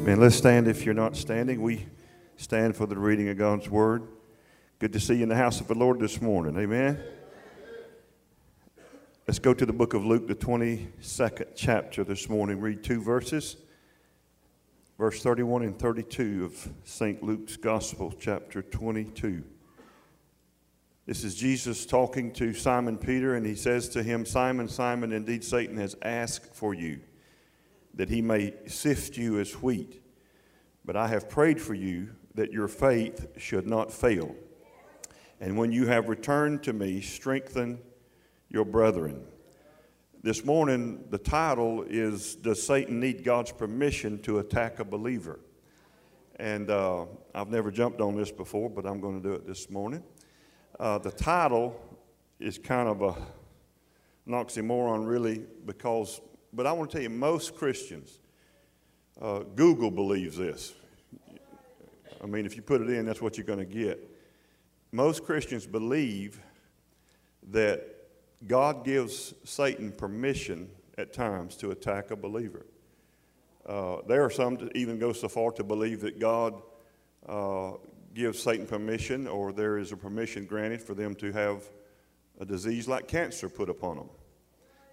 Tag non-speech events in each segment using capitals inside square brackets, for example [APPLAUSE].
Amen. Let's stand if you're not standing. We stand for the reading of God's word. Good to see you in the house of the Lord this morning. Amen. Let's go to the book of Luke, the 22nd chapter this morning. Read two verses. Verse 31 and 32 of St. Luke's Gospel, chapter 22. This is Jesus talking to Simon Peter, and he says to him, Simon, Simon, indeed Satan has asked for you that he may sift you as wheat. But I have prayed for you that your faith should not fail. And when you have returned to me, strengthen your brethren. This morning, the title is Does Satan Need God's Permission to Attack a Believer? And uh, I've never jumped on this before, but I'm going to do it this morning. Uh, the title is kind of a an oxymoron, really, because but I want to tell you, most Christians, uh, Google believes this. I mean, if you put it in, that's what you're going to get. Most Christians believe that God gives Satan permission at times to attack a believer. Uh, there are some that even go so far to believe that God uh, gives Satan permission, or there is a permission granted for them to have a disease like cancer put upon them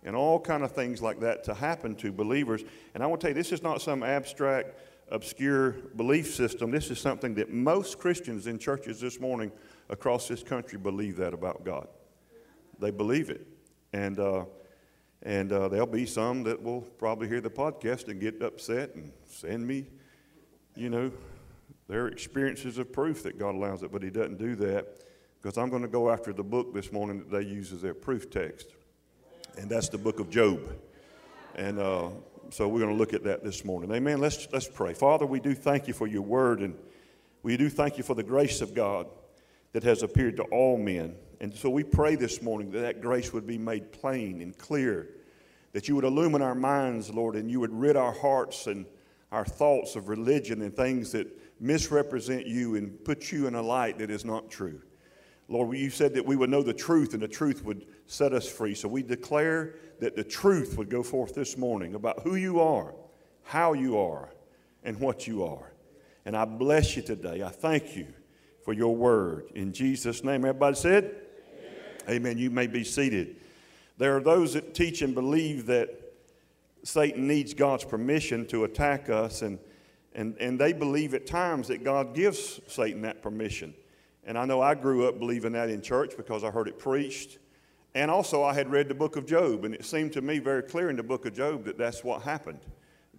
and all kind of things like that to happen to believers. And I want to tell you, this is not some abstract, obscure belief system. This is something that most Christians in churches this morning across this country believe that about God. They believe it. And, uh, and uh, there'll be some that will probably hear the podcast and get upset and send me, you know, their experiences of proof that God allows it, but He doesn't do that because I'm going to go after the book this morning that they use as their proof text and that's the book of Job. And uh, so we're going to look at that this morning. Amen. Let's, let's pray. Father, we do thank you for your word, and we do thank you for the grace of God that has appeared to all men. And so we pray this morning that that grace would be made plain and clear, that you would illumine our minds, Lord, and you would rid our hearts and our thoughts of religion and things that misrepresent you and put you in a light that is not true. Lord, you said that we would know the truth and the truth would set us free. So we declare that the truth would go forth this morning about who you are, how you are, and what you are. And I bless you today. I thank you for your word. In Jesus' name, everybody said, Amen. Amen. You may be seated. There are those that teach and believe that Satan needs God's permission to attack us, and, and, and they believe at times that God gives Satan that permission. And I know I grew up believing that in church because I heard it preached. And also, I had read the book of Job, and it seemed to me very clear in the book of Job that that's what happened.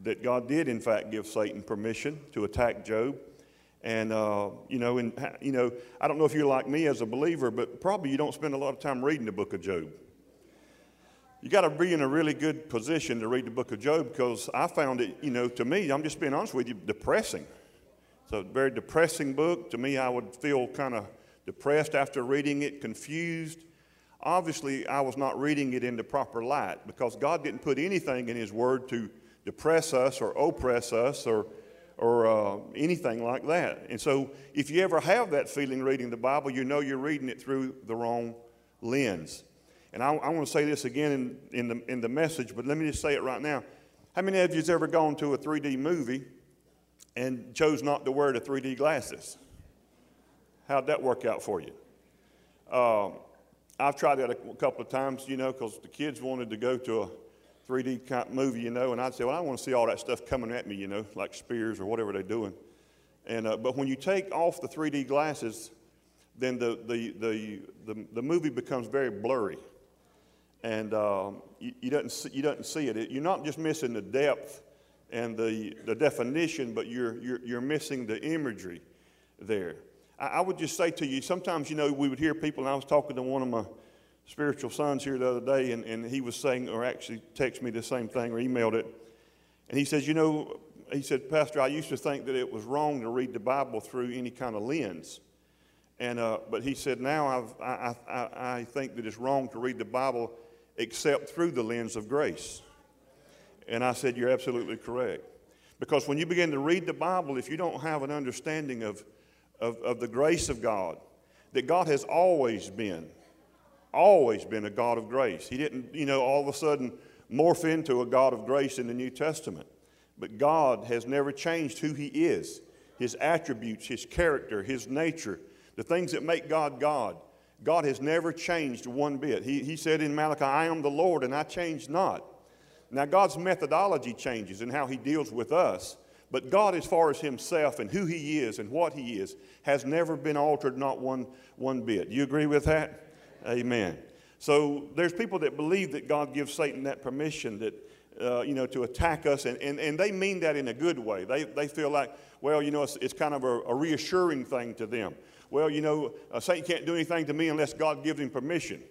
That God did, in fact, give Satan permission to attack Job. And, uh, you know, and, you know, I don't know if you're like me as a believer, but probably you don't spend a lot of time reading the book of Job. You got to be in a really good position to read the book of Job because I found it, you know, to me, I'm just being honest with you, depressing. It's a very depressing book. To me, I would feel kind of depressed after reading it, confused. Obviously, I was not reading it in the proper light because God didn't put anything in His Word to depress us or oppress us or, or uh, anything like that. And so, if you ever have that feeling reading the Bible, you know you're reading it through the wrong lens. And I, I want to say this again in, in, the, in the message, but let me just say it right now. How many of you has ever gone to a 3D movie and chose not to wear the 3D glasses. How'd that work out for you? Um, I've tried that a couple of times, you know, because the kids wanted to go to a 3D kind of movie, you know, and I'd say, well, I want to see all that stuff coming at me, you know, like spears or whatever they're doing. And, uh, but when you take off the 3D glasses, then the, the, the, the, the movie becomes very blurry. And um, you, you, don't see, you don't see it. You're not just missing the depth and the, the definition, but you're, you're, you're missing the imagery there. I, I would just say to you, sometimes, you know, we would hear people, and I was talking to one of my spiritual sons here the other day, and, and he was saying, or actually texted me the same thing or emailed it. And he says, You know, he said, Pastor, I used to think that it was wrong to read the Bible through any kind of lens. And, uh, but he said, Now I've, I, I, I think that it's wrong to read the Bible except through the lens of grace. And I said, You're absolutely correct. Because when you begin to read the Bible, if you don't have an understanding of, of, of the grace of God, that God has always been, always been a God of grace. He didn't, you know, all of a sudden morph into a God of grace in the New Testament. But God has never changed who He is, His attributes, His character, His nature, the things that make God God. God has never changed one bit. He, he said in Malachi, I am the Lord and I change not. Now, God's methodology changes in how He deals with us, but God, as far as Himself and who He is and what He is, has never been altered, not one, one bit. You agree with that? Amen. So there's people that believe that God gives Satan that permission that, uh, you know, to attack us, and, and, and they mean that in a good way. They, they feel like, well, you know, it's, it's kind of a, a reassuring thing to them. Well, you know, uh, Satan can't do anything to me unless God gives him permission.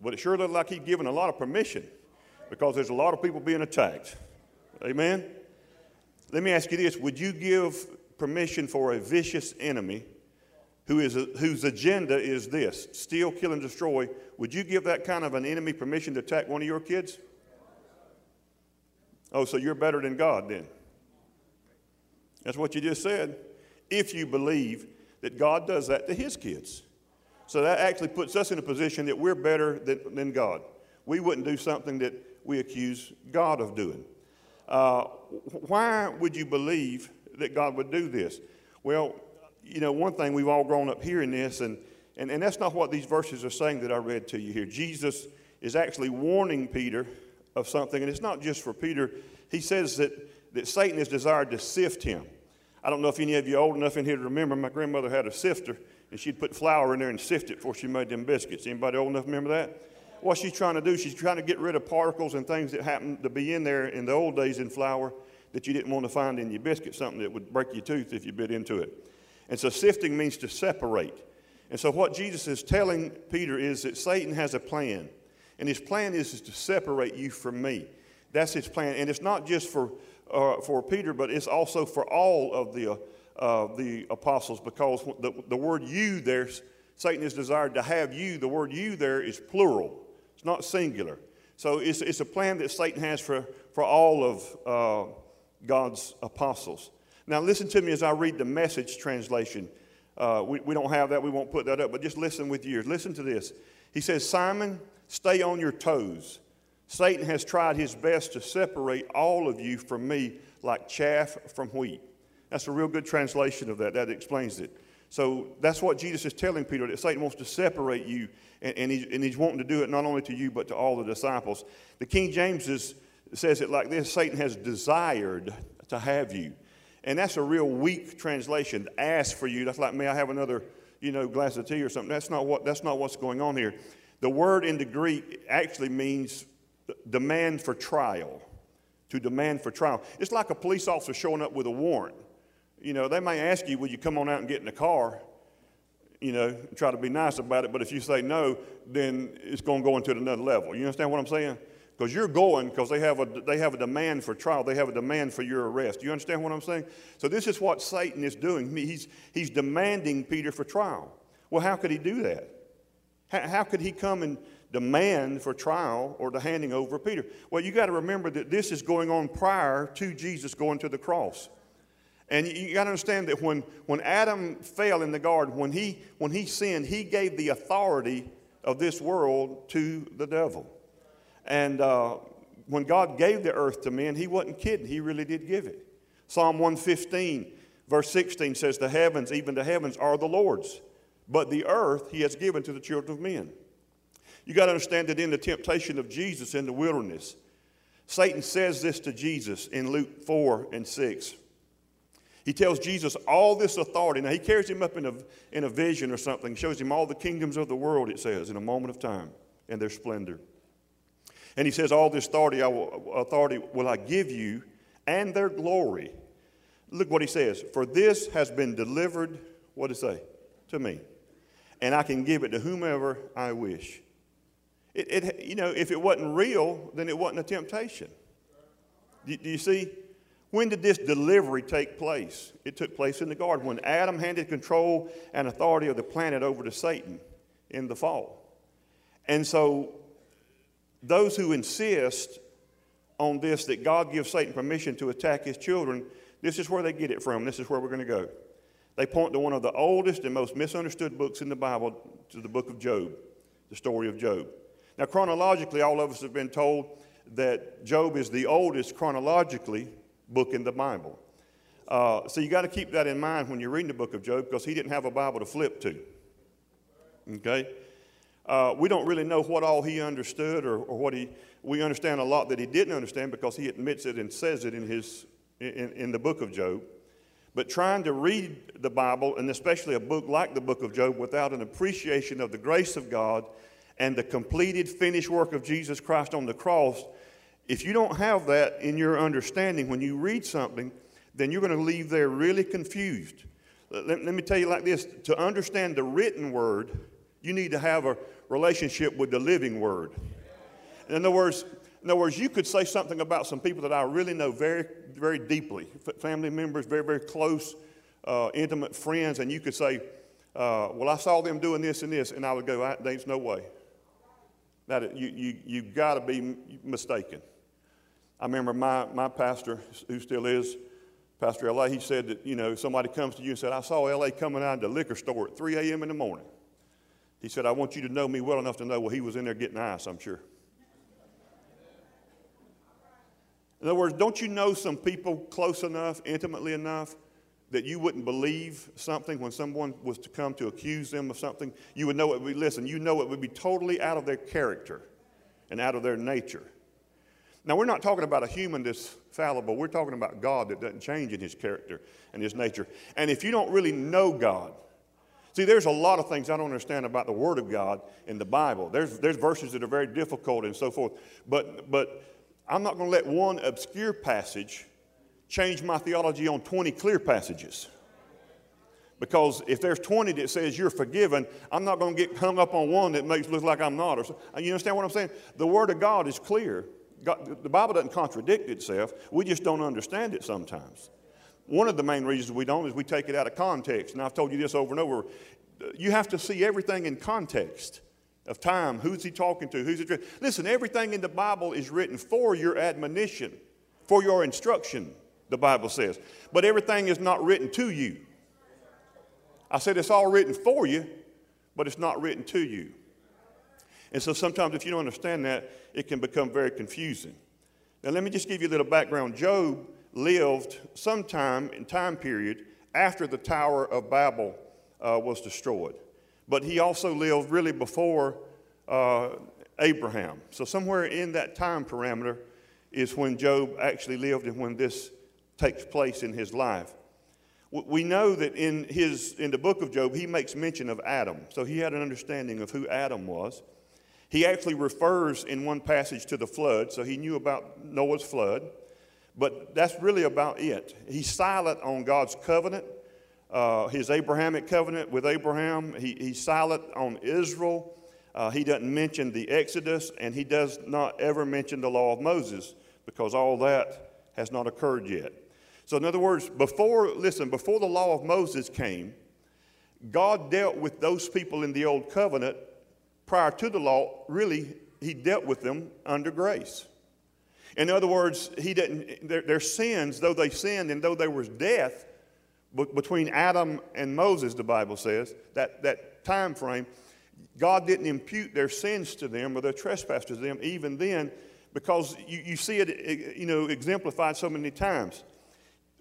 But it sure looks like he's given a lot of permission because there's a lot of people being attacked. Amen? Let me ask you this Would you give permission for a vicious enemy who is whose agenda is this steal, kill, and destroy? Would you give that kind of an enemy permission to attack one of your kids? Oh, so you're better than God then. That's what you just said. If you believe that God does that to his kids. So that actually puts us in a position that we're better than, than God. We wouldn't do something that we accuse God of doing. Uh, why would you believe that God would do this? Well, you know, one thing we've all grown up hearing this, and, and, and that's not what these verses are saying that I read to you here. Jesus is actually warning Peter of something, and it's not just for Peter. He says that, that Satan has desired to sift him. I don't know if any of you are old enough in here to remember, my grandmother had a sifter, and she'd put flour in there and sift it before she made them biscuits. Anybody old enough remember that? What she's trying to do, she's trying to get rid of particles and things that happened to be in there in the old days in flour that you didn't want to find in your biscuit, something that would break your tooth if you bit into it. And so sifting means to separate. And so what Jesus is telling Peter is that Satan has a plan. And his plan is, is to separate you from me. That's his plan. And it's not just for, uh, for Peter, but it's also for all of the, uh, the apostles because the, the word you there, Satan is desired to have you. The word you there is plural, it's not singular. So it's, it's a plan that Satan has for, for all of uh, God's apostles. Now, listen to me as I read the message translation. Uh, we, we don't have that, we won't put that up, but just listen with yours. Listen to this. He says, Simon, stay on your toes. Satan has tried his best to separate all of you from me like chaff from wheat. That's a real good translation of that. That explains it. So that's what Jesus is telling Peter that Satan wants to separate you, and, and, he's, and he's wanting to do it not only to you, but to all the disciples. The King James is, says it like this Satan has desired to have you. And that's a real weak translation. Ask for you. That's like, may I have another, you know, glass of tea or something? That's not, what, that's not what's going on here. The word in the Greek actually means demand for trial. To demand for trial. It's like a police officer showing up with a warrant. You know, they may ask you, will you come on out and get in the car? You know, try to be nice about it. But if you say no, then it's going to go into another level. You understand what I'm saying? because you're going because they have a they have a demand for trial. They have a demand for your arrest. You understand what i'm saying? So this is what satan is doing. He's he's demanding peter for trial. Well how could he do that? How, how could he come and demand for trial or the handing over peter? Well you got to remember that this is going on prior to jesus going to the cross and you got to understand that when, when adam fell in the garden when he when he sinned he gave the authority of this world to the devil and uh, when God gave the earth to men, He wasn't kidding. He really did give it. Psalm 115, verse 16 says, The heavens, even the heavens, are the Lord's, but the earth He has given to the children of men. You got to understand that in the temptation of Jesus in the wilderness, Satan says this to Jesus in Luke 4 and 6. He tells Jesus all this authority. Now, he carries him up in a, in a vision or something, shows him all the kingdoms of the world, it says, in a moment of time and their splendor. And he says, All this authority, I will, authority will I give you and their glory. Look what he says. For this has been delivered, what does it say? To me. And I can give it to whomever I wish. It, it, you know, if it wasn't real, then it wasn't a temptation. Do, do you see? When did this delivery take place? It took place in the garden when Adam handed control and authority of the planet over to Satan in the fall. And so those who insist on this, that God gives Satan permission to attack his children, this is where they get it from. This is where we're going to go. They point to one of the oldest and most misunderstood books in the Bible, to the book of Job, the story of Job. Now, chronologically, all of us have been told that Job is the oldest chronologically book in the Bible. Uh, so you got to keep that in mind when you're reading the book of Job because he didn't have a Bible to flip to. Okay? Uh, we don't really know what all he understood or, or, what he, we understand a lot that he didn't understand because he admits it and says it in, his, in, in the book of Job. But trying to read the Bible, and especially a book like the book of Job, without an appreciation of the grace of God and the completed, finished work of Jesus Christ on the cross, if you don't have that in your understanding when you read something, then you're going to leave there really confused. Let, let, me tell you like this to understand the written word, you need to have a relationship with the living word. In other words, in other words, you could say something about some people that I really know very, very deeply, family members, very, very close, uh, intimate friends, and you could say, uh, Well, I saw them doing this and this, and I would go, There's no way. That you, you, you've got to be mistaken. I remember my, my pastor, who still is, Pastor L.A., he said that, you know, somebody comes to you and said, I saw L.A. coming out of the liquor store at 3 a.m. in the morning. He said, I want you to know me well enough to know, well, he was in there getting ice, I'm sure. In other words, don't you know some people close enough, intimately enough, that you wouldn't believe something when someone was to come to accuse them of something? You would know it would be, listen, you know it would be totally out of their character and out of their nature. Now, we're not talking about a human that's fallible. We're talking about God that doesn't change in his character and his nature. And if you don't really know God, see, there's a lot of things I don't understand about the Word of God in the Bible. There's, there's verses that are very difficult and so forth. But, but I'm not going to let one obscure passage change my theology on 20 clear passages. Because if there's 20 that says you're forgiven, I'm not going to get hung up on one that makes look like I'm not. Or so, you understand what I'm saying? The Word of God is clear. God, the Bible doesn't contradict itself. We just don't understand it sometimes. One of the main reasons we don't is we take it out of context. And I've told you this over and over. You have to see everything in context of time. Who's he talking to? Who's it? Listen, everything in the Bible is written for your admonition, for your instruction, the Bible says. But everything is not written to you. I said it's all written for you, but it's not written to you. And so sometimes if you don't understand that, it can become very confusing. Now, let me just give you a little background. Job lived sometime in time period after the Tower of Babel uh, was destroyed. But he also lived really before uh, Abraham. So, somewhere in that time parameter is when Job actually lived and when this takes place in his life. We know that in, his, in the book of Job, he makes mention of Adam. So, he had an understanding of who Adam was. He actually refers in one passage to the flood, so he knew about Noah's flood, but that's really about it. He's silent on God's covenant, uh, his Abrahamic covenant with Abraham. He, he's silent on Israel. Uh, he doesn't mention the Exodus, and he does not ever mention the law of Moses because all that has not occurred yet. So, in other words, before, listen, before the law of Moses came, God dealt with those people in the old covenant prior to the law, really, he dealt with them under grace. In other words, he didn't, their, their sins, though they sinned and though there was death between Adam and Moses, the Bible says, that, that time frame, God didn't impute their sins to them or their trespasses to them even then because you, you see it you know, exemplified so many times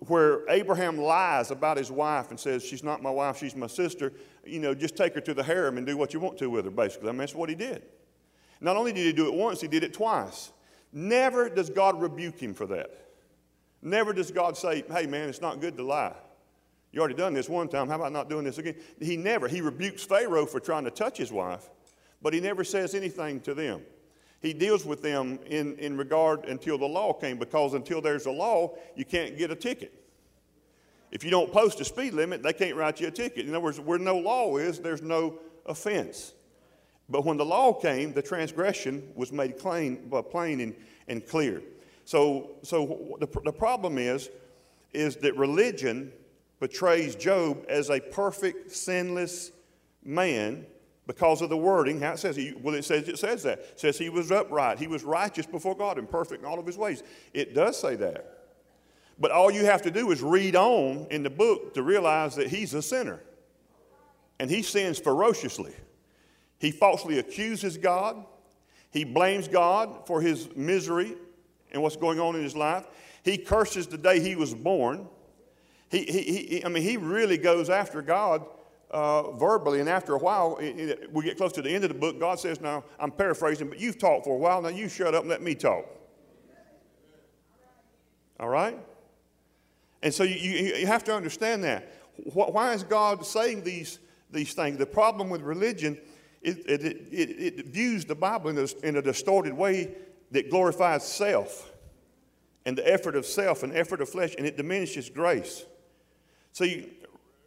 where Abraham lies about his wife and says, She's not my wife, she's my sister. You know, just take her to the harem and do what you want to with her, basically. I mean, that's what he did. Not only did he do it once, he did it twice. Never does God rebuke him for that. Never does God say, Hey, man, it's not good to lie. You already done this one time. How about not doing this again? He never. He rebukes Pharaoh for trying to touch his wife, but he never says anything to them he deals with them in, in regard until the law came, because until there's a law, you can't get a ticket. If you don't post a speed limit, they can't write you a ticket. In other words, where no law is, there's no offense. But when the law came, the transgression was made plain, uh, plain and, and clear. So, so the, the problem is, is that religion portrays Job as a perfect, sinless man because of the wording, how it says, he, well, it says it says that. It says he was upright, he was righteous before God and perfect in all of his ways. It does say that. But all you have to do is read on in the book to realize that he's a sinner. And he sins ferociously. He falsely accuses God. He blames God for his misery and what's going on in his life. He curses the day he was born. He, he, he I mean, he really goes after God uh, verbally, and after a while, it, it, we get close to the end of the book. God says, Now, I'm paraphrasing, but you've talked for a while. Now, you shut up and let me talk. All right? And so you, you, you have to understand that. Why is God saying these, these things? The problem with religion it, it, it, it views the Bible in a, in a distorted way that glorifies self and the effort of self and effort of flesh, and it diminishes grace. See,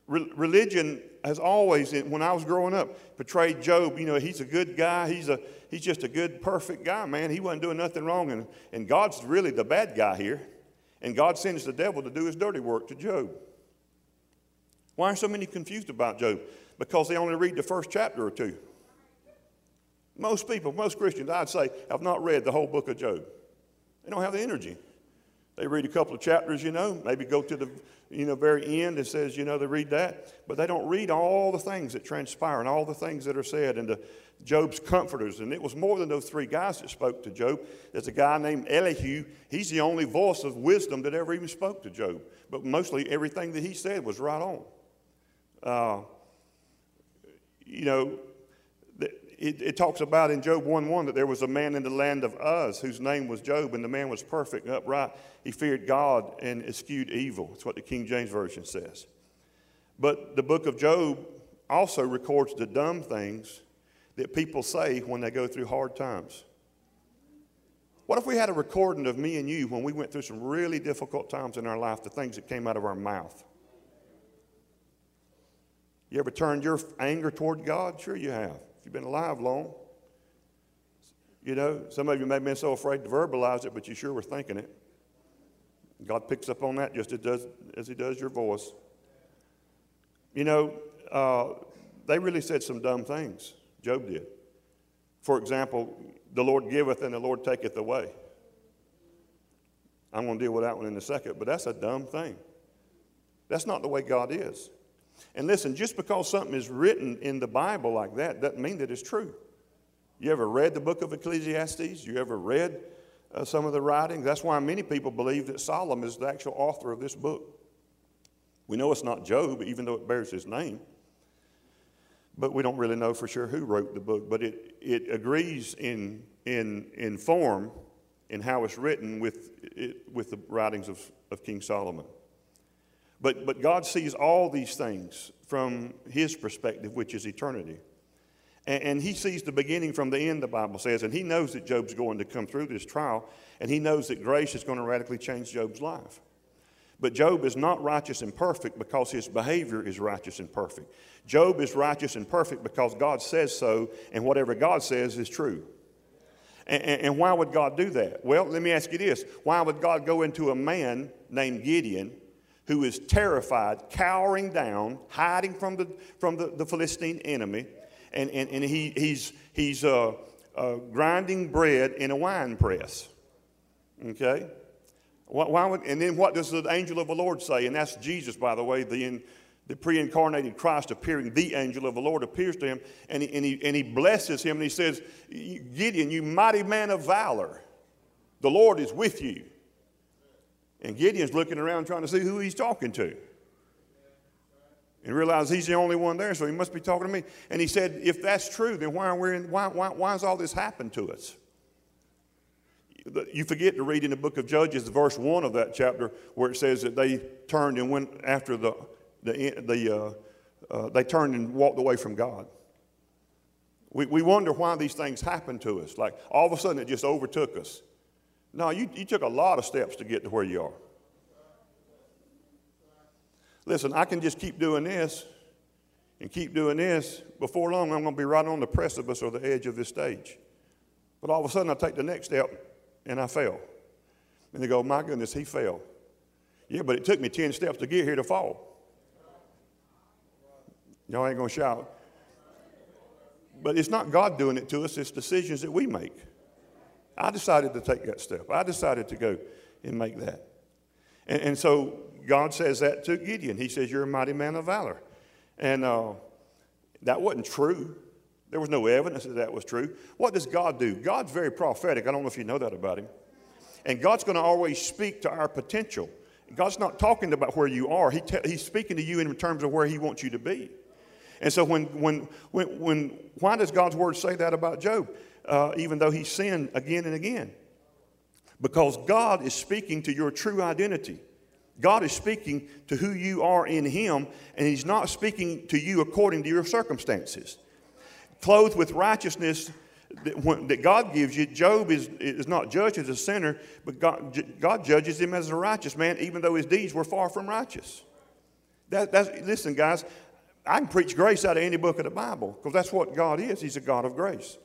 re- religion has always, when I was growing up, portrayed Job. You know, he's a good guy. He's a he's just a good, perfect guy, man. He wasn't doing nothing wrong, and and God's really the bad guy here, and God sends the devil to do his dirty work to Job. Why are so many confused about Job? Because they only read the first chapter or two. Most people, most Christians, I'd say, have not read the whole book of Job. They don't have the energy. They read a couple of chapters, you know, maybe go to the you know, very end and says, you know, they read that, but they don't read all the things that transpire and all the things that are said and the, Job's comforters. And it was more than those three guys that spoke to Job. There's a guy named Elihu. He's the only voice of wisdom that ever even spoke to Job. But mostly everything that he said was right on. Uh, you know, it, it, talks about in Job 1 1 that there was a man in the land of Uz whose name was Job, and the man was perfect and upright. He feared God and eschewed evil. That's what the King James Version says. But the book of Job also records the dumb things that people say when they go through hard times. What if we had a recording of me and you when we went through some really difficult times in our life, the things that came out of our mouth? You ever turned your anger toward God? Sure, you have. You've been alive long. You know, some of you may have been so afraid to verbalize it, but you sure were thinking it. God picks up on that just as, does, as He does your voice. You know, uh, they really said some dumb things. Job did. For example, the Lord giveth and the Lord taketh away. I'm going to deal with that one in a second, but that's a dumb thing. That's not the way God is. And listen, just because something is written in the Bible like that doesn't mean that it's true. You ever read the book of Ecclesiastes? You ever read uh, some of the writings? That's why many people believe that Solomon is the actual author of this book. We know it's not Job, even though it bears his name. But we don't really know for sure who wrote the book. But it, it agrees in, in, in form in how it's written with, it, with the writings of, of King Solomon. But, but God sees all these things from his perspective, which is eternity. And, and, he sees the beginning from the end, the Bible says, and he knows that Job's going to come through this trial, and he knows that grace is going to radically change Job's life. But Job is not righteous and perfect because his behavior is righteous and perfect. Job is righteous and perfect because God says so, and whatever God says is true. And, and, why would God do that? Well, let me ask you this why would God go into a man named Gideon who is terrified, cowering down, hiding from the, from the, the Philistine enemy, and, and, and he, he's, he's uh, uh, grinding bread in a wine press. Okay? Why, why would, and then what does the angel of the Lord say? And that's Jesus, by the way, the, in, the pre incarnated Christ appearing, the angel of the Lord appears to him, and he, and, he, and he blesses him, and he says, Gideon, you mighty man of valor, the Lord is with you. And Gideon's looking around trying to see who he's talking to. And realizes he's the only one there, so he must be talking to me. And he said, if that's true, then why, are we in, why, why, why has all this happened to us? You forget to read in the book of Judges, verse 1 of that chapter, where it says that they turned and went after the, the, the uh, uh, they turned and walked away from God. We, we wonder why these things happen to us. Like all of a sudden it just overtook us. No, you, you took a lot of steps to get to where you are. Listen, I can just keep doing this and keep doing this. Before long, I'm going to be right on the precipice or the edge of this stage. But all of a sudden, I take the next step and I fail. And they go, My goodness, he fell. Yeah, but it took me 10 steps to get here to fall. Y'all ain't going to shout. But it's not God doing it to us, it's decisions that we make. I decided to take that step. I decided to go and make that. And, and so God says that to Gideon. He says, You're a mighty man of valor. And uh, that wasn't true. There was no evidence that that was true. What does God do? God's very prophetic. I don't know if you know that about him. And God's going to always speak to our potential. God's not talking about where you are, he te- He's speaking to you in terms of where He wants you to be. And so, when, when, when, when why does God's word say that about Job, uh, even though he sinned again and again? Because God is speaking to your true identity. God is speaking to who you are in Him, and He's not speaking to you according to your circumstances. Clothed with righteousness that, God gives you, Job is, is not judged as a sinner, but God, God judges him as a righteous man, even though his deeds were far from righteous. That, that's, listen, guys, I can preach grace out of any book of the Bible because that's what God is. He's a God of grace.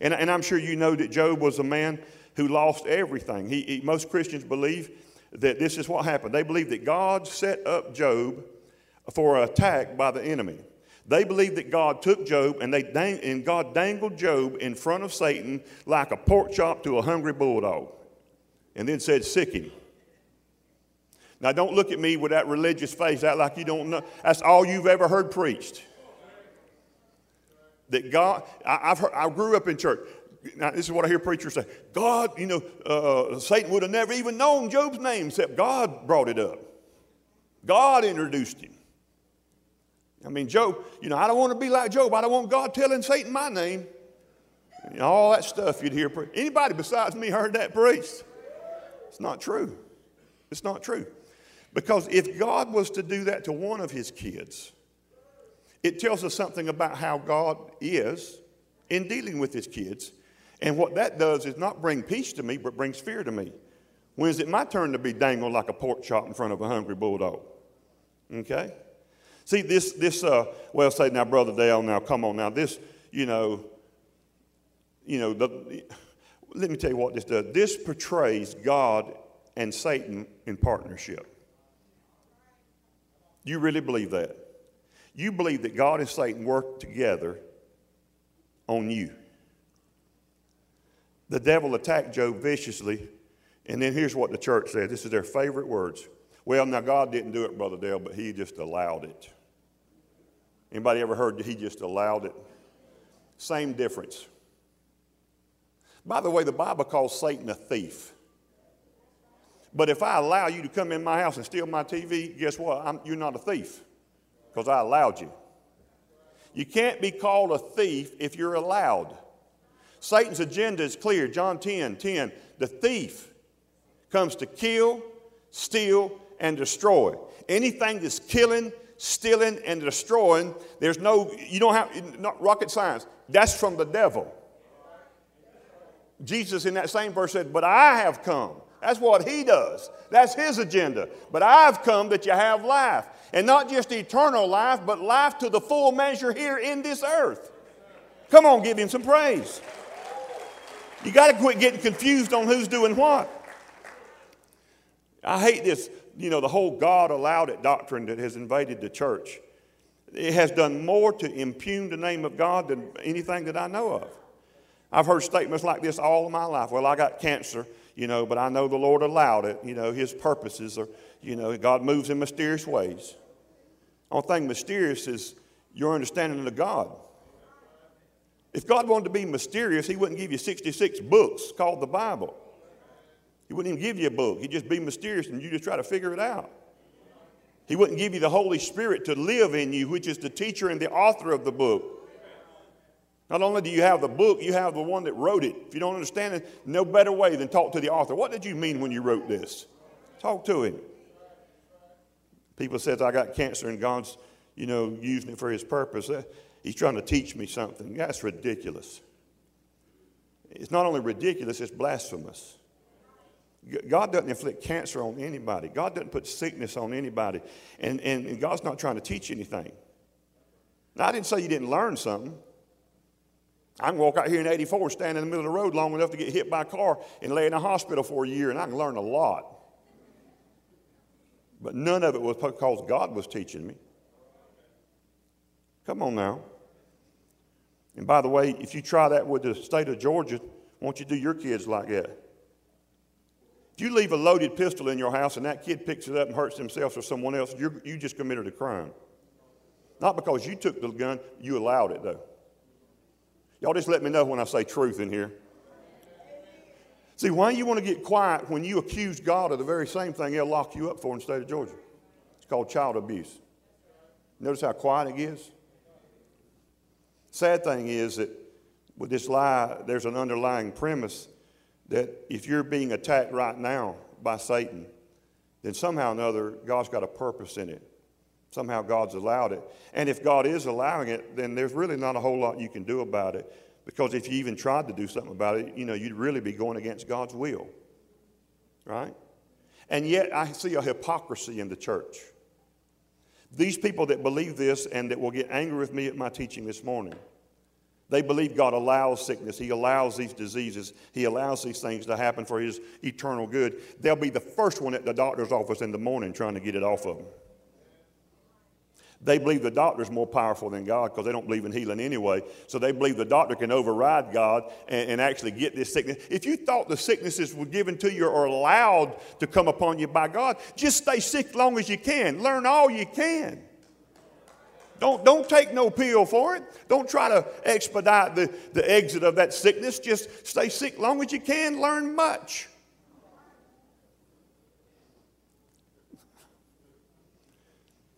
And, and I'm sure you know that Job was a man who lost everything. He, he, most Christians believe that this is what happened. They believe that God set up Job for an attack by the enemy. They believe that God took Job and, they dang, and God dangled Job in front of Satan like a pork chop to a hungry bulldog and then said, Sick him. Now, don't look at me with that religious face, act like you don't know. That's all you've ever heard preached. That God, I, have heard, I grew up in church. Now, this is what I hear preachers say God, you know, uh, Satan would have never even known Job's name except God brought it up. God introduced him. I mean, Job, you know, I don't want to be like Job. I don't want God telling Satan my name. Know, all that stuff you'd hear. Pre- Anybody besides me heard that preached? It's not true. It's not true. Because if God was to do that to one of his kids, it tells us something about how God is in dealing with his kids. And what that does is not bring peace to me, but brings fear to me. When is it my turn to be dangled like a pork chop in front of a hungry bulldog? Okay? See, this, this uh, well, say now, Brother Dale, now come on now. This, you know, you know, the, let me tell you what this does. This portrays God and Satan in partnership. You really believe that? You believe that God and Satan work together on you. The devil attacked Job viciously, and then here's what the church said. This is their favorite words. Well, now God didn't do it, Brother Dale, but he just allowed it. Anybody ever heard that he just allowed it? Same difference. By the way, the Bible calls Satan a thief. But if I allow you to come in my house and steal my TV, guess what? I'm, you're not a thief because I allowed you. You can't be called a thief if you're allowed. Satan's agenda is clear. John 10 10. The thief comes to kill, steal, and destroy. Anything that's killing, stealing, and destroying, there's no, you don't have, not rocket science. That's from the devil. Jesus in that same verse said, But I have come. That's what he does. That's his agenda. But I've come that you have life. And not just eternal life, but life to the full measure here in this earth. Come on, give him some praise. You got to quit getting confused on who's doing what. I hate this you know, the whole God allowed it doctrine that has invaded the church. It has done more to impugn the name of God than anything that I know of. I've heard statements like this all of my life. Well, I got cancer, you know, but I know the Lord allowed it. You know, His purposes are, you know, God moves in mysterious ways. Only thing mysterious is your understanding of God. If God wanted to be mysterious, He wouldn't give you 66 books called the Bible. He wouldn't even give you a book. He'd just be mysterious and you just try to figure it out. He wouldn't give you the Holy Spirit to live in you, which is the teacher and the author of the book. Not only do you have the book, you have the one that wrote it. If you don't understand it, no better way than talk to the author. What did you mean when you wrote this? Talk to him. People says I got cancer and God's, you know, using it for his purpose. Uh, he's trying to teach me something. That's ridiculous. It's not only ridiculous, it's blasphemous. God doesn't inflict cancer on anybody. God doesn't put sickness on anybody. And, and, and God's not trying to teach anything. Now, I didn't say you didn't learn something. I can walk out here in 84, stand in the middle of the road long enough to get hit by a car and lay in a hospital for a year, and I can learn a lot. But none of it was because God was teaching me. Come on now. And by the way, if you try that with the state of Georgia, won't you do your kids like that? If you leave a loaded pistol in your house and that kid picks it up and hurts himself or someone else, you just committed a crime. Not because you took the gun, you allowed it though. Y'all just let me know when I say truth in here. See, why you want to get quiet when you accuse God of the very same thing he'll lock you up for in the state of Georgia? It's called child abuse. Notice how quiet it is? Sad thing is that with this lie, there's an underlying premise that if you're being attacked right now by Satan, then somehow or another, God's got a purpose in it. Somehow God's allowed it. And if God is allowing it, then there's really not a whole lot you can do about it. Because if you even tried to do something about it, you know, you'd really be going against God's will. Right? And yet I see a hypocrisy in the church. These people that believe this and that will get angry with me at my teaching this morning, they believe God allows sickness. He allows these diseases. He allows these things to happen for His eternal good. They'll be the first one at the doctor's office in the morning trying to get it off of them. They believe the doctor's more powerful than God because they don't believe in healing anyway. So they believe the doctor can override God and, and, actually get this sickness. If you thought the sicknesses were given to you or allowed to come upon you by God, just stay sick long as you can. Learn all you can. Don't, don't take no pill for it. Don't try to expedite the, the exit of that sickness. Just stay sick long as you can. Learn much.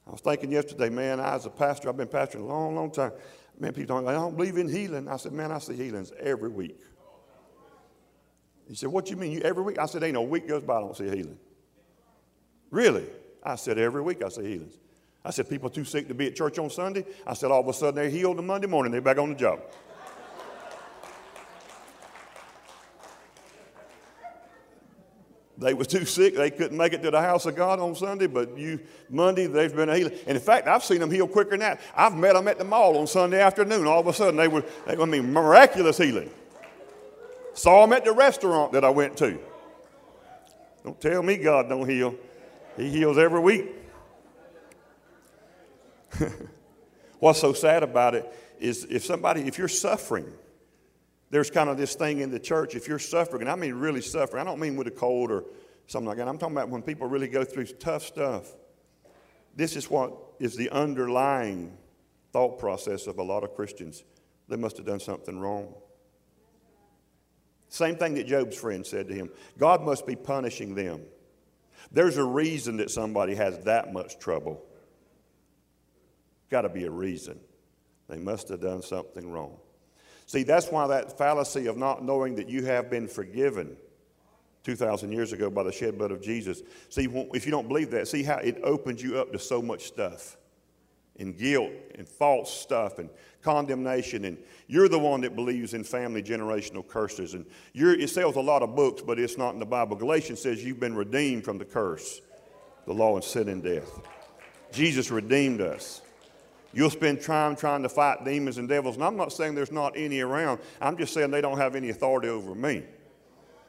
I was thinking yesterday, man, I as a pastor, I've been pastoring a long, long time. Man, people don't, I don't believe in healing. I said, man, I see healings every week. He said, what you mean, you every week? I said, ain't no week goes by I don't see a healing. Really? I said, every week I see healings. I said, people too sick to be at church on Sunday. I said, all of a sudden they're healed on Monday morning. They're back on the job. They was too sick. They couldn't make it to the house of God on Sunday, but you Monday they've been healed. And in fact, I've seen them heal quicker than that. I've met them at the mall on Sunday afternoon. All of a sudden they were, they, I mean, miraculous healing. Saw them at the restaurant that I went to. Don't tell me God don't heal. He heals every week. [LAUGHS] What's so sad about it is if somebody, if you're suffering, there's kind of this thing in the church, if you're suffering, and I mean really suffering, I don't mean with a cold or something like that. I'm talking about when people really go through tough stuff. This is what is the underlying thought process of a lot of Christians. They must have done something wrong. Same thing that Job's friend said to him God must be punishing them. There's a reason that somebody has that much trouble. Got to be a reason. They must have done something wrong. See, that's why that fallacy of not knowing that you have been forgiven 2,000 years ago by the shed blood of Jesus. See, if you don't believe that, see how it opens you up to so much stuff and guilt and false stuff and condemnation. And you're the one that believes in family generational curses. And you're it sells a lot of books, but it's not in the Bible. Galatians says you've been redeemed from the curse, the law and sin and death. Jesus redeemed us. You'll spend time trying to fight demons and devils. And I'm not saying there's not any around. I'm just saying they don't have any authority over me.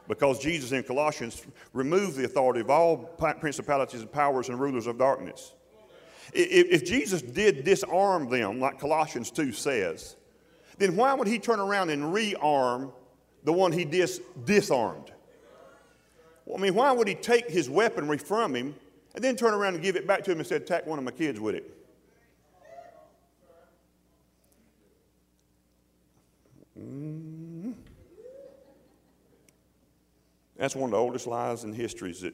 Because Jesus in Colossians removed the authority of all principalities and powers and rulers of darkness. If Jesus did disarm them, like Colossians 2 says, then why would he turn around and rearm the one he dis- disarmed? Well, I mean, why would he take his weaponry from him and then turn around and give it back to him and say, attack one of my kids with it? Mm-hmm. That's one of the oldest lies in histories that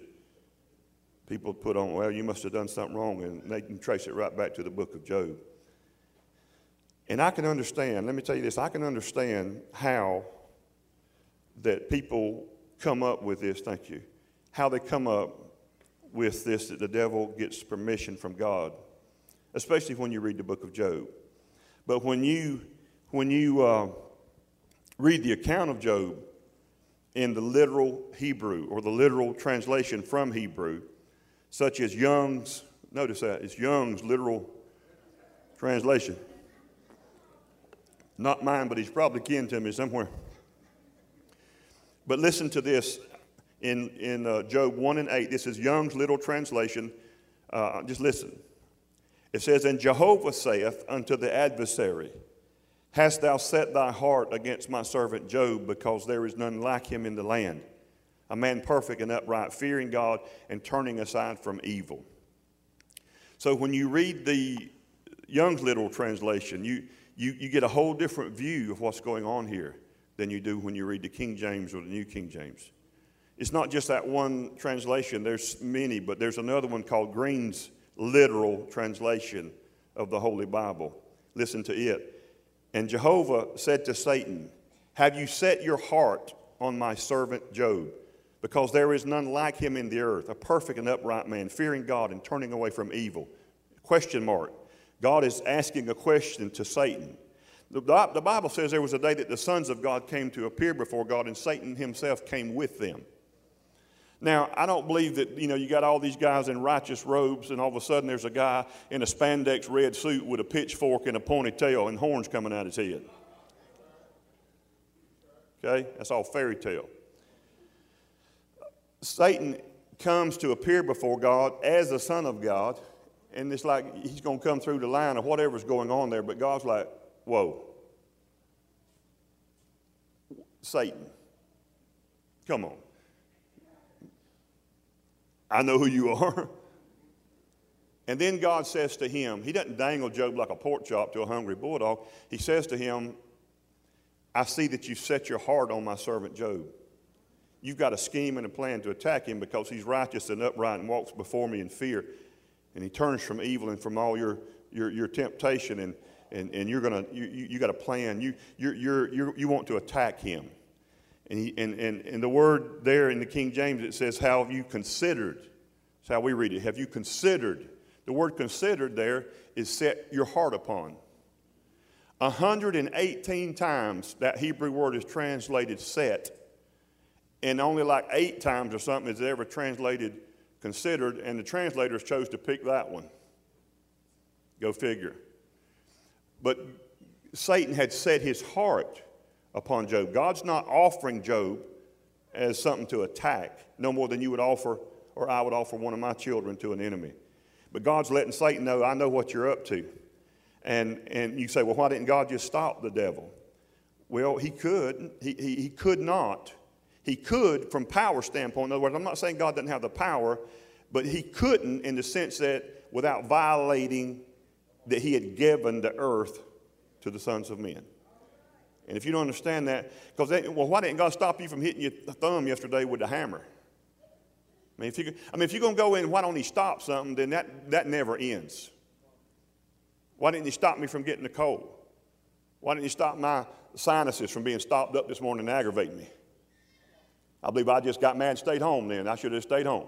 people put on, well, you must have done something wrong, and they can trace it right back to the book of Job. And I can understand, let me tell you this, I can understand how that people come up with this, thank you, how they come up with this that the devil gets permission from God, especially when you read the book of Job. But when you, when you, uh, read the account of Job in the literal Hebrew or the literal translation from Hebrew, such as Young's, notice that, it's Young's literal translation. Not mine, but he's probably kin to me somewhere. But listen to this in, in uh, Job 1 and 8. This is Young's literal translation. Uh, just listen. It says, And Jehovah saith unto the adversary, Hast thou set thy heart against my servant Job, because there is none like him in the land, a man perfect and upright, fearing God and turning aside from evil? So when you read the Young's literal translation, you, you, you get a whole different view of what's going on here than you do when you read the King James or the New King James. It's not just that one translation, there's many, but there's another one called Green's literal translation of the Holy Bible. Listen to it. And Jehovah said to Satan, Have you set your heart on my servant Job? Because there is none like him in the earth, a perfect and upright man, fearing God and turning away from evil. Question mark. God is asking a question to Satan. The, the Bible says there was a day that the sons of God came to appear before God, and Satan himself came with them. Now, I don't believe that, you know, you got all these guys in righteous robes, and all of a sudden there's a guy in a spandex red suit with a pitchfork and a ponytail and horns coming out his head. Okay? That's all fairy tale. Satan comes to appear before God as the Son of God, and it's like he's going to come through the line of whatever's going on there, but God's like, whoa. Satan, come on. I know who you are. [LAUGHS] And then God says to him, He doesn't dangle Job like a pork chop to a hungry bulldog. He says to him, I see that you've set your heart on my servant Job. You've got a scheme and a plan to attack him because he's righteous and upright and walks before me in fear. And he turns from evil and from all your, your, your temptation, and, and, and you're gonna, you, you, you got a plan. You, you're, you're, you want to attack him. And, he, and, and, and the word there in the King James, it says, How have you considered? That's how we read it. Have you considered? The word considered there is set your heart upon. 118 times that Hebrew word is translated set, and only like eight times or something is ever translated considered, and the translators chose to pick that one. Go figure. But Satan had set his heart upon Job. God's not offering Job as something to attack, no more than you would offer or I would offer one of my children to an enemy. But God's letting Satan know, I know what you're up to. And, and you say, well, why didn't God just stop the devil? Well, he could. He, he, he could not. He could from power standpoint. In other words, I'm not saying God doesn't have the power, but he couldn't in the sense that without violating that he had given the earth to the sons of men. And if you don't understand that, because well, why didn't God stop you from hitting your thumb yesterday with a hammer? I mean, if, you, I mean, if you're going to go in, why don't He stop something? Then that, that never ends. Why didn't He stop me from getting a cold? Why didn't He stop my sinuses from being stopped up this morning and aggravating me? I believe I just got mad and stayed home then. I should have stayed home.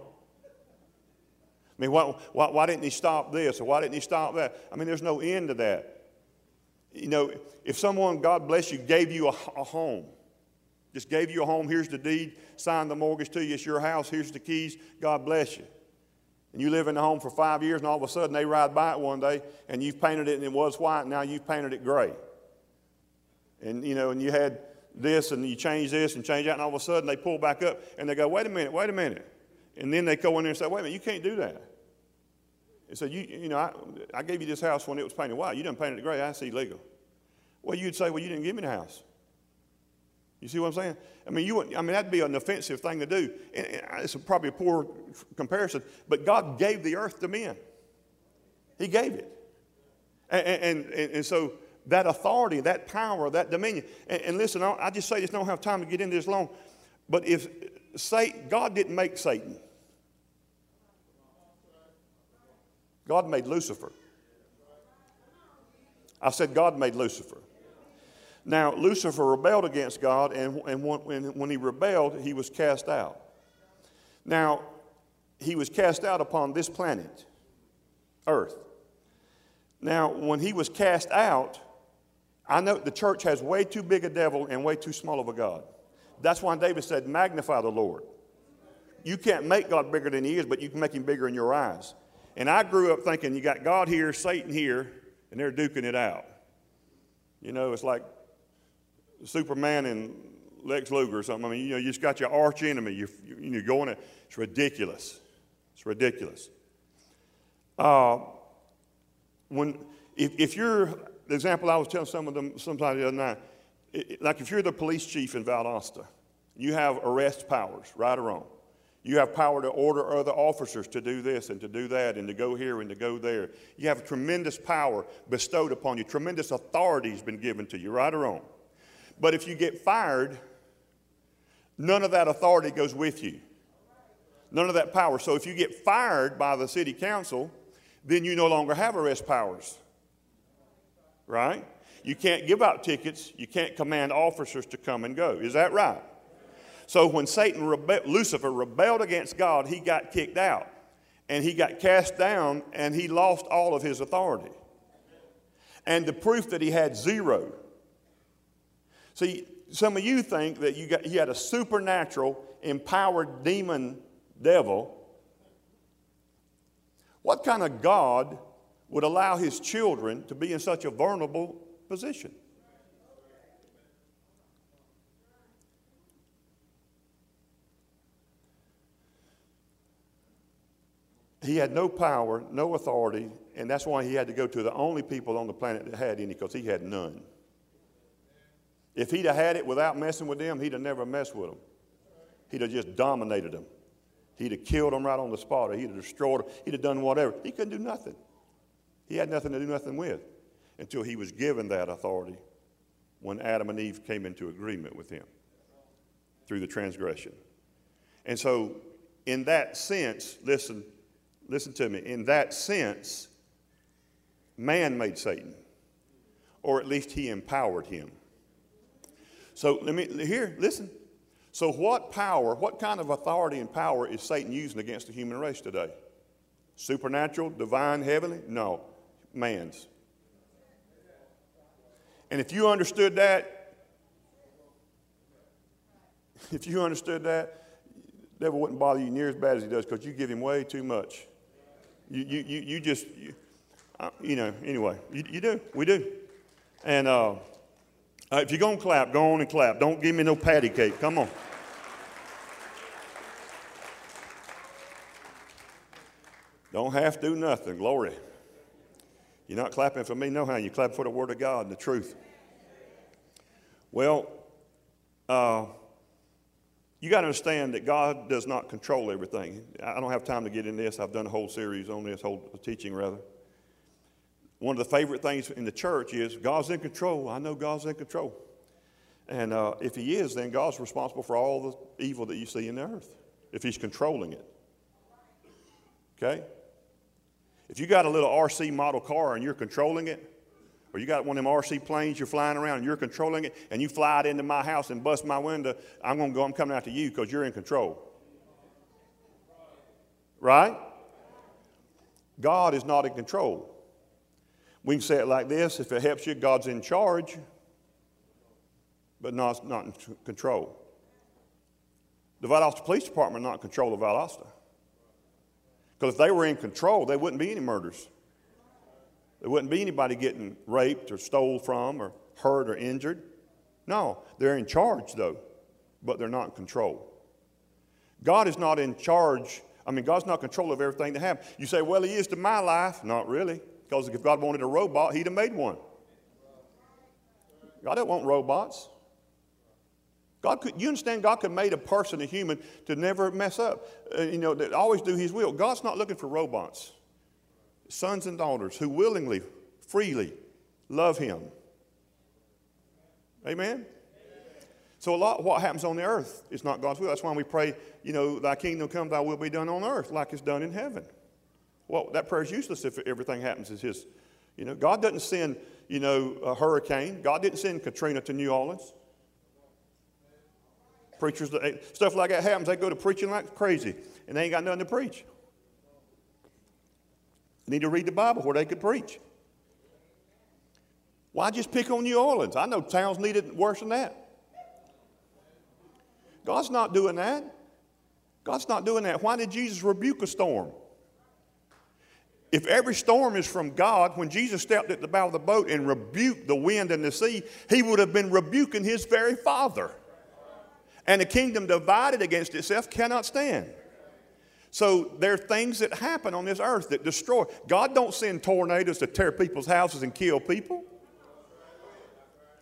I mean, why, why, why didn't He stop this or why didn't He stop that? I mean, there's no end to that you know, if someone, God bless you, gave you a, a, home, just gave you a home, here's the deed, signed the mortgage to you, it's your house, here's the keys, God bless you. And you live in the home for five years, and all of a sudden they ride by it one day, and you've painted it, and it was white, and now you've painted it gray. And, you know, and you had this, and you change this, and change that, and all of a sudden they pull back up, and they go, wait a minute, wait a minute. And then they go in there and say, wait a minute, you can't do that. And so, you, you know, I, I gave you this house when it was painted white. You didn't paint it gray. That's illegal. Well, you'd say, well, you didn't give me the house. You see what I'm saying? I mean, you, I mean, that'd be an offensive thing to do. And uh, it's probably a poor comparison, but God gave the earth to men. He gave it. And, and, and, and so that authority, that power, that dominion. And, and listen, I just say this, don't have time to get into this long. But if Satan, God didn't make Satan, God made Lucifer. I said, God made Lucifer. Now, Lucifer rebelled against God, and, and when, when he rebelled, he was cast out. Now, he was cast out upon this planet, Earth. Now, when he was cast out, I know the church has way too big a devil and way too small of a God. That's why David said, Magnify the Lord. You can't make God bigger than he is, but you can make him bigger in your eyes. And I grew up thinking you got God here, Satan here, and they're duking it out. You know, it's like Superman and Lex Luger or something. I mean, you know, you just got your arch enemy. You're, you're going, to, it's ridiculous. It's ridiculous. Uh, when, if, if you're, the example I was telling some of them sometimes the other night, it, like if you're the police chief in Valdosta, you have arrest powers, right or wrong. You have power to order other officers to do this and to do that and to go here and to go there. You have tremendous power bestowed upon you. Tremendous authority has been given to you, right or wrong. But if you get fired, none of that authority goes with you. None of that power. So if you get fired by the city council, then you no longer have arrest powers. Right? You can't give out tickets. You can't command officers to come and go. Is that right? So when Satan, rebe- Lucifer, rebelled against God, he got kicked out. And he got cast down and he lost all of his authority. And the proof that he had zero. See, some of you think that you, got, you had a supernatural, empowered demon devil. What kind of God would allow his children to be in such a vulnerable position? He had no power, no authority, and that's why he had to go to the only people on the planet that had any, because he had none. If he'd have had it without messing with them, he'd have never messed with them. He'd have just dominated them. He'd have killed them right on the spot, or he'd have destroyed them. He'd have done whatever. He couldn't do nothing. He had nothing to do nothing with until he was given that authority when Adam and Eve came into agreement with him through the transgression. And so, in that sense, listen, listen to me. In that sense, man made Satan, or at least he empowered him. So let me here, listen. So what power, what kind of authority and power is Satan using against the human race today? Supernatural, divine, heavenly? No, man's. And if you understood that, [LAUGHS] if you understood that, the devil wouldn't bother you near as bad as he does because you give him way too much. You, you, you, you just, you, uh, you know, anyway, you, you do. We do. And uh, uh, if you're going to clap, go on and clap. Don't give me no patty cake. Come on. Don't have to do nothing. Glory. You're not clapping for me, no how. You clap for the Word of God and the truth. Well, uh, you got to understand that God does not control everything. I don't have time to get in this. I've done a whole series on this, whole teaching rather. One of the favorite things in the church is God's in control. I know God's in control. And uh, if He is, then God's responsible for all the evil that you see in the earth, if He's controlling it. Okay? If you got a little RC model car and you're controlling it, or you got one of them RC planes you're flying around and you're controlling it, and you fly it into my house and bust my window, I'm going to go, I'm coming to you because you're in control. Right? God is not in control. We can say it like this if it helps you, God's in charge, but not, not in control. The Valdosta Police Department not in control of Valdosta. Because if they were in control, there wouldn't be any murders. There wouldn't be anybody getting raped or stole from or hurt or injured. No, they're in charge though, but they're not in control. God is not in charge. I mean, God's not in control of everything that happens. You say, well, He is to my life. Not really. Because if God wanted a robot, He'd have made one. God don't want robots. God could, you understand, God could made a person, a human, to never mess up. Uh, you know, that always do His will. God's not looking for robots. Sons and daughters who willingly, freely love Him. Amen? So a lot what happens on the earth is not God's will. That's why we pray, you know, thy kingdom come, thy will be done on earth like it's done in heaven. Well, that prayer is useless if everything happens as His. You know, God doesn't send, you know, a hurricane. God didn't send Katrina to New Orleans. Preachers, stuff like that happens, they go to preaching like crazy, and they ain't got nothing to preach. Need to read the Bible where they could preach. Why just pick on New Orleans? I know towns need it worse than that. God's not doing that. God's not doing that. Why did Jesus rebuke a storm? If every storm is from God, when Jesus stepped at the bow of the boat and rebuked the wind and the sea, he would have been rebuking his very Father. And a kingdom divided against itself cannot stand. So there are things that happen on this earth that destroy. God don't send tornadoes to tear people's houses and kill people.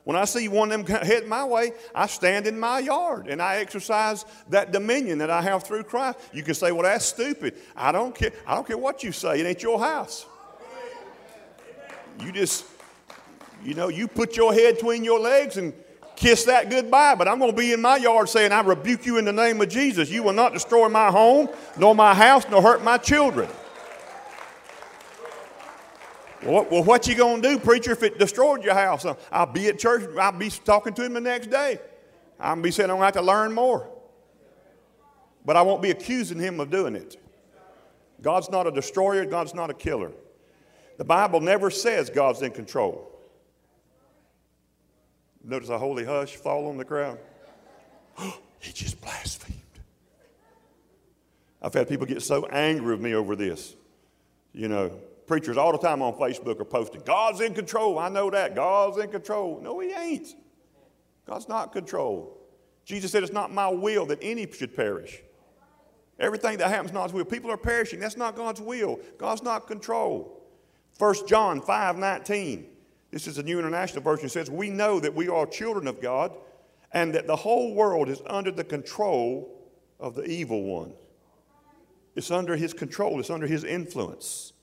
When I see one of them [LAUGHS] head my way, I stand in my yard and I exercise that dominion that I have through Christ. You can say, well, that's stupid. I don't care. I don't care what you say. It ain't your house. You just, you know, you put your head between your legs and kiss that goodbye, but I'm going to be in my yard saying, I rebuke you in the name of Jesus. You will not destroy my home, nor my house, nor hurt my children. Well, well what you going to do, preacher, if it destroyed your house? Uh, I'll be at church. I'll be talking to him the next day. I'll be saying I'm going to have to learn more. But I won't be accusing him of doing it. God's not a destroyer. God's not a killer. The Bible never says God's in control. Notice a holy hush fall on the crowd. [GASPS] he just blasphemed. I've had people get so angry with me over this. You know, preachers all the time on Facebook are posting, God's in control. I know that. God's in control. No, he ain't. God's not control. Jesus said, It's not my will that any should perish. Everything that happens not His will. People are perishing. That's not God's will. God's not control. 1 John 5 19. This is a New International Version. It says, We know that we are children of God and that the whole world is under the control of the evil one. It's under his control, it's under his influence.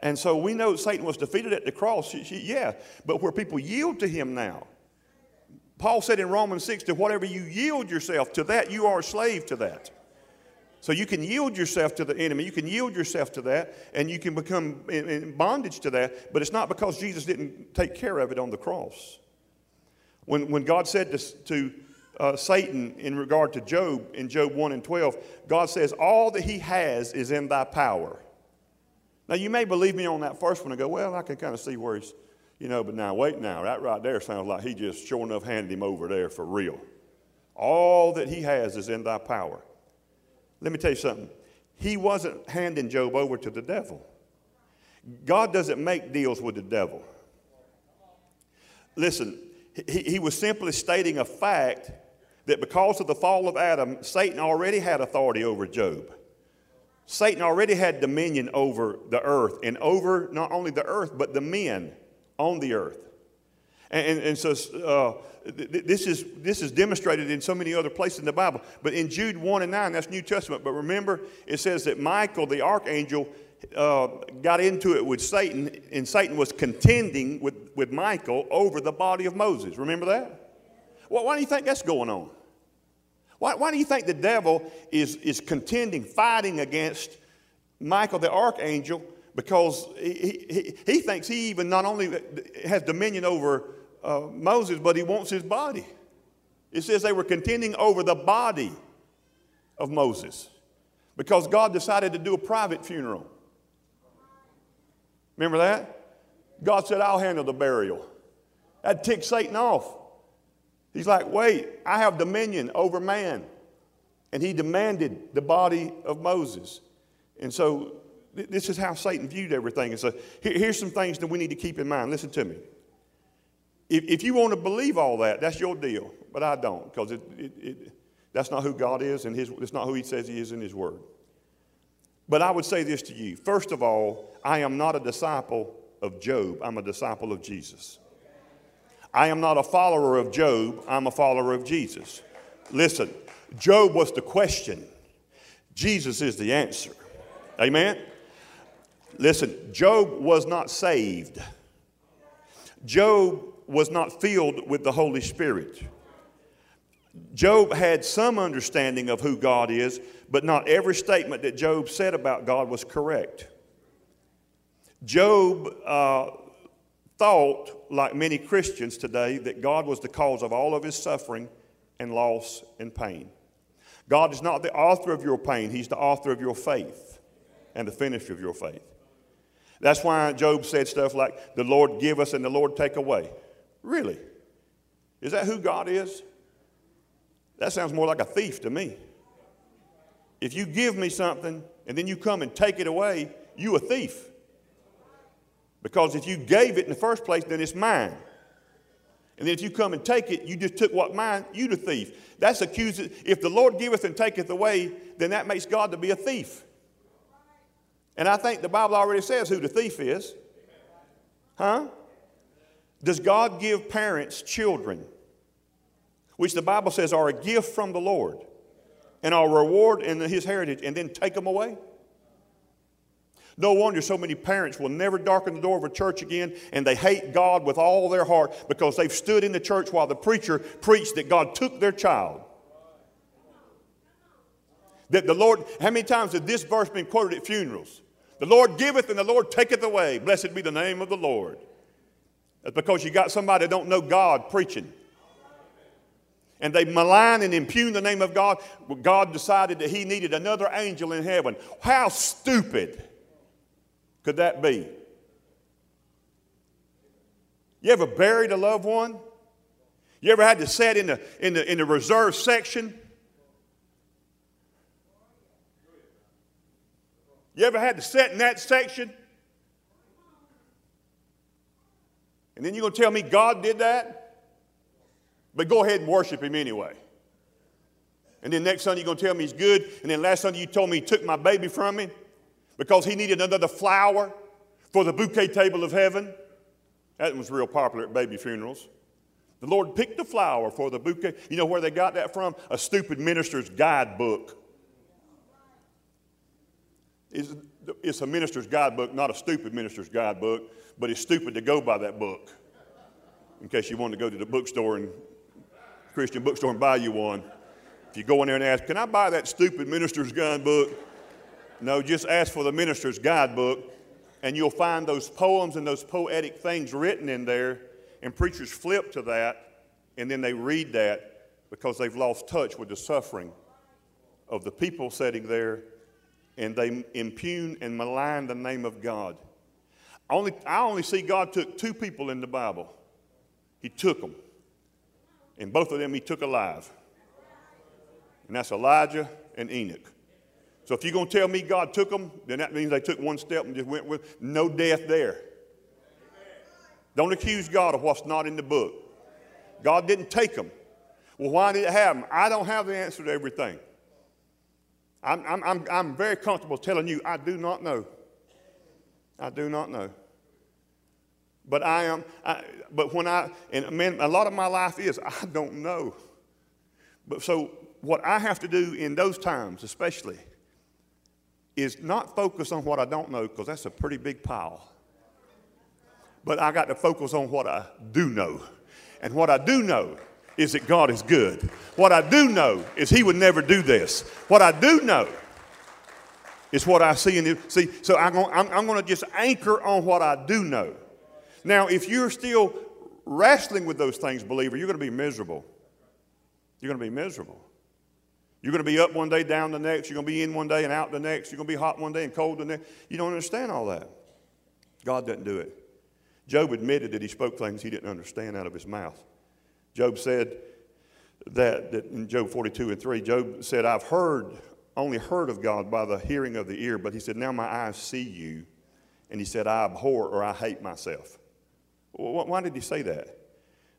And so we know Satan was defeated at the cross, yeah, but where people yield to him now. Paul said in Romans 6 that whatever you yield yourself to that, you are a slave to that. So you can yield yourself to the enemy, you can yield yourself to that, and you can become in bondage to that, but it's not because Jesus didn't take care of it on the cross. When, when God said to, to uh, Satan in regard to Job in Job 1 and 12, God says, All that he has is in thy power. Now, you may believe me on that first one and go, Well, I can kind of see where he's, you know, but now, wait now, that right there sounds like he just sure enough handed him over there for real. All that he has is in thy power. Let me tell you something. He wasn't handing Job over to the devil. God doesn't make deals with the devil. Listen, he, he was simply stating a fact that because of the fall of Adam, Satan already had authority over Job. Satan already had dominion over the earth and over not only the earth, but the men on the earth. And, and, and so uh, this is, this is demonstrated in so many other places in the Bible. But in Jude 1 and 9, that's New Testament. But remember, it says that Michael, the archangel, uh, got into it with Satan, and Satan was contending with, with Michael over the body of Moses. Remember that? Well, why do you think that's going on? Why, why do you think the devil is, is contending, fighting against Michael, the archangel, because he, he, he thinks he even not only has dominion over uh, Moses, but he wants his body. It says they were contending over the body of Moses because God decided to do a private funeral. Remember that? God said, I'll handle the burial. That ticked Satan off. He's like, wait, I have dominion over man. And he demanded the body of Moses. And so th- this is how Satan viewed everything. And so here, here's some things that we need to keep in mind. Listen to me. If, if you want to believe all that, that's your deal. But I don't, because it, it, it, that's not who God is, and his, it's not who He says He is in His Word. But I would say this to you. First of all, I am not a disciple of Job, I'm a disciple of Jesus. I am not a follower of Job, I'm a follower of Jesus. Listen, Job was the question, Jesus is the answer. Amen? Listen, Job was not saved. Job was not filled with the Holy Spirit. Job had some understanding of who God is, but not every statement that Job said about God was correct. Job uh, thought, like many Christians today, that God was the cause of all of his suffering and loss and pain. God is not the author of your pain, He's the author of your faith and the finisher of your faith. That's why Job said stuff like, The Lord give us and the Lord take away. Really? Is that who God is? That sounds more like a thief to me. If you give me something and then you come and take it away, you a thief. Because if you gave it in the first place, then it's mine. And then if you come and take it, you just took what mine, you the thief. That's accusing. If the Lord giveth and taketh away, then that makes God to be a thief. And I think the Bible already says who the thief is. Huh? Does God give parents children, which the Bible says are a gift from the Lord and are a reward in his heritage, and then take them away? No wonder so many parents will never darken the door of a church again and they hate God with all their heart because they've stood in the church while the preacher preached that God took their child. That the Lord, how many times has this verse been quoted at funerals? The Lord giveth and the Lord taketh away. Blessed be the name of the Lord. That's because you got somebody that don't know God preaching. And they malign and impugn the name of God. God decided that he needed another angel in heaven. How stupid could that be? You ever buried a loved one? You ever had to sit in the, in the, in the reserve section? You ever had to sit in that section? And then you're going to tell me God did that? But go ahead and worship Him anyway. And then next Sunday you're going to tell me He's good. And then last Sunday you told me He took my baby from me because He needed another flower for the bouquet table of heaven. That was real popular at baby funerals. The Lord picked the flower for the bouquet. You know where they got that from? A stupid minister's guidebook. It's, it's a minister's guidebook, not a stupid minister's guidebook, but it's stupid to go by that book. In case you want to go to the bookstore and Christian bookstore and buy you one. If you go in there and ask, Can I buy that stupid minister's guidebook? No, just ask for the minister's guidebook, and you'll find those poems and those poetic things written in there. And preachers flip to that, and then they read that because they've lost touch with the suffering of the people sitting there and they impugn and malign the name of God. Only, I only see God took two people in the Bible. He took them. And both of them he took alive. And that's Elijah and Enoch. So if you're going to tell me God took them, then that means they took one step and just went with no death there. Don't accuse God of what's not in the book. God didn't take them. Well, why did it happen? I don't have the answer to everything. I'm, I'm, I'm, I'm very comfortable telling you I do not know. I do not know. But I am, I, but when I, and man, a lot of my life is, I don't know. But so what I have to do in those times, especially, is not focus on what I don't know, because that's a pretty big pile. But I got to focus on what I do know. And what I do know is that God is good. What I do know is He would never do this. What I do know is what I see in it. See, so I'm, I'm, I'm going to just anchor on what I do know. Now, if you're still wrestling with those things, believer, you're going to be miserable. You're going to be miserable. You're going to be up one day, down the next. You're going to be in one day and out the next. You're going to be hot one day and cold the next. You don't understand all that. God doesn't do it. Job admitted that he spoke things he didn't understand out of his mouth. Job said that, that in Job 42 and 3, Job said, I've heard, only heard of God by the hearing of the ear, but he said, Now my eyes see you. And he said, I abhor or I hate myself. Why did he say that?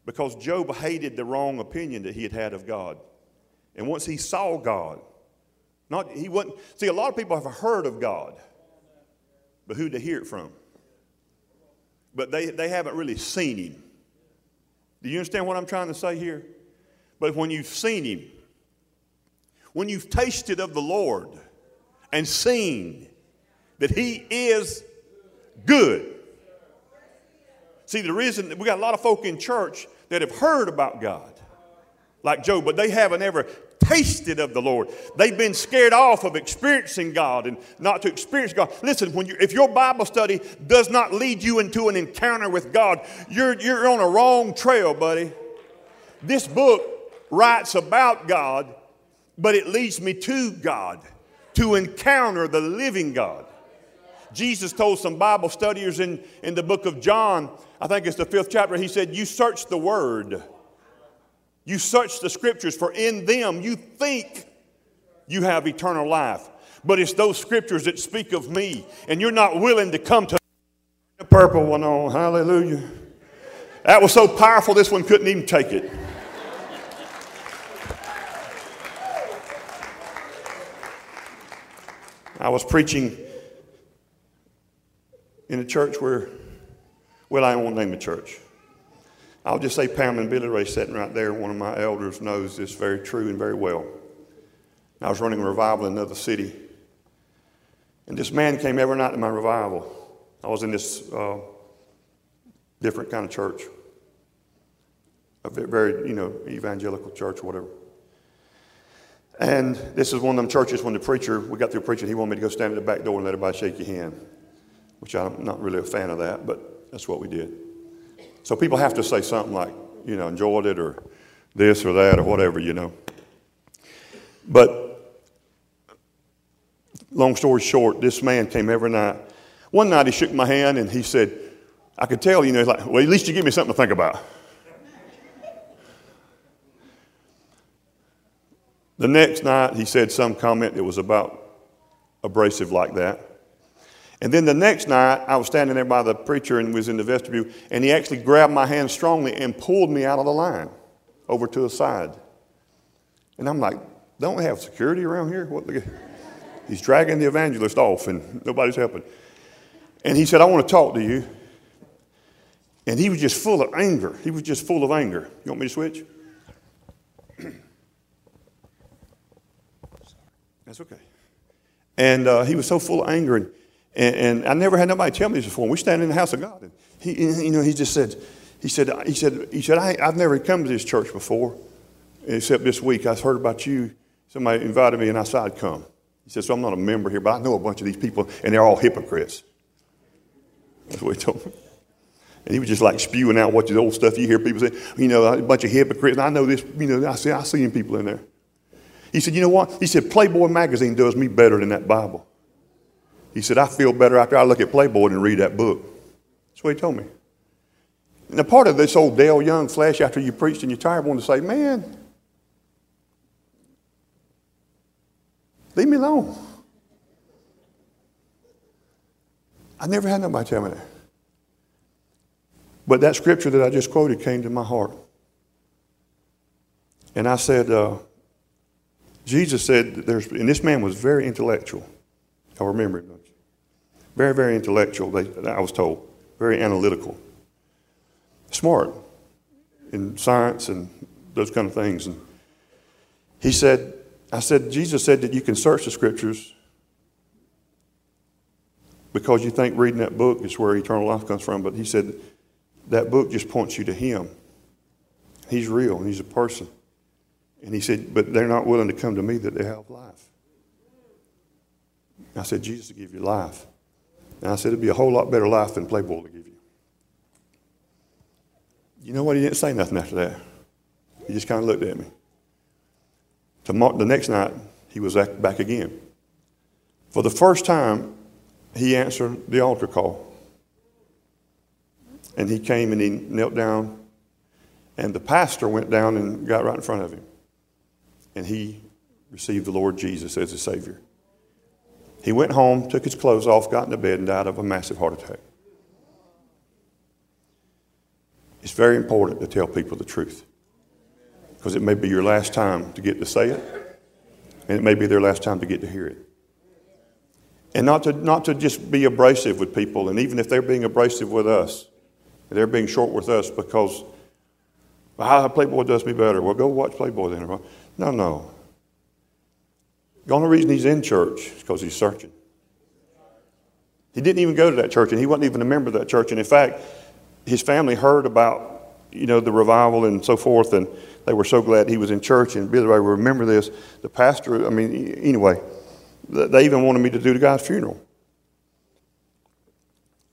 Because Job hated the wrong opinion that he had had of God. And once he saw God, not he wasn't see a lot of people have heard of God, but who to hear it from? But they, they haven't really seen him. Do you understand what I'm trying to say here? But when you've seen Him, when you've tasted of the Lord and seen that He is good. See, the reason we got a lot of folk in church that have heard about God, like Job, but they haven't ever tasted of the Lord. They've been scared off of experiencing God and not to experience God. Listen, when you, if your Bible study does not lead you into an encounter with God, you're, you're on a wrong trail, buddy. This book writes about God, but it leads me to God, to encounter the living God. Jesus told some Bible studiers in, in the book of John, I think it's the fifth chapter, he said, You search the word you search the scriptures, for in them you think you have eternal life. But it's those scriptures that speak of me, and you're not willing to come to the purple one on. Hallelujah. That was so powerful, this one couldn't even take it. I was preaching in a church where, well, I won't name the church. I'll just say Pam and Billy Ray sitting right there. One of my elders knows this very true and very well. I was running a revival in another city. And this man came every night to my revival. I was in this uh, different kind of church, a very, you know, evangelical church whatever. And this is one of them churches when the preacher, we got through preaching, he wanted me to go stand at the back door and let everybody shake your hand, which I'm not really a fan of that, but that's what we did. So people have to say something like, you know, enjoyed it or this or that or whatever, you know. But long story short, this man came every night. One night he shook my hand and he said, I could tell, you know, he's like, well, at least you give me something to think about. The next night, he said some comment that was about abrasive like that. And then the next night, I was standing there by the preacher and was in the vestibule, and he actually grabbed my hand strongly and pulled me out of the line over to the side. And I'm like, don't we have security around here? What the, he's dragging the evangelist off, and nobody's helping. And he said, I want to talk to you. And he was just full of anger. He was just full of anger. You want me to switch? [CLEARS THROAT] That's okay. And uh, he was so full of anger, and, and, and, I never had nobody tell me this before. We stand in the house of God, and he, you know, he just said, he said, he said, he said, I, I've never come to this church before, except this week. I heard about you. Somebody invited me, and I said I'd come. He said, so I'm not a member here, but I know a bunch of these people, and they're all hypocrites. That's what he told me. And he was just like spewing out what the old stuff you hear people say, you know, a bunch of hypocrites. And I know this, you know, I see, I see people in there. He said, You know what? He said, Playboy magazine does me better than that Bible. He said, I feel better after I look at Playboy and read that book. That's what he told me. A part of this old Dale Young flesh, after you preached and you're tired, wanted to say, Man, leave me alone. I never had nobody tell me that. But that scripture that I just quoted came to my heart. And I said, uh, Jesus said there's, and this man was very intellectual. I remember it. Very, very intellectual, they, I was told. Very analytical. Smart in science and those kind of things. And he said, I said, Jesus said that you can search the scriptures because you think reading that book is where eternal life comes from. But he said that book just points you to him. He's real and he's a person. And he said, But they're not willing to come to me that they have life. I said, Jesus will give you life. And I said, It'd be a whole lot better life than Playboy to give you. You know what? He didn't say nothing after that. He just kind of looked at me. Tomorrow, the next night, he was back again. For the first time, he answered the altar call. And he came and he knelt down, and the pastor went down and got right in front of him and he received the Lord Jesus as his Savior. He went home, took his clothes off, got into bed, and died of a massive heart attack. It's very important to tell people the truth because it may be your last time to get to say it, and it may be their last time to get to hear it. And not to, not to just be abrasive with people, and even if they're being abrasive with us, they're being short with us because well, Playboy does me better. Well, go watch Playboy then. No, no. The only reason he's in church is because he's searching. He didn't even go to that church, and he wasn't even a member of that church. And in fact, his family heard about, you know, the revival and so forth, and they were so glad he was in church. And Billy Ray, remember this. The pastor, I mean, anyway, they even wanted me to do the guy's funeral.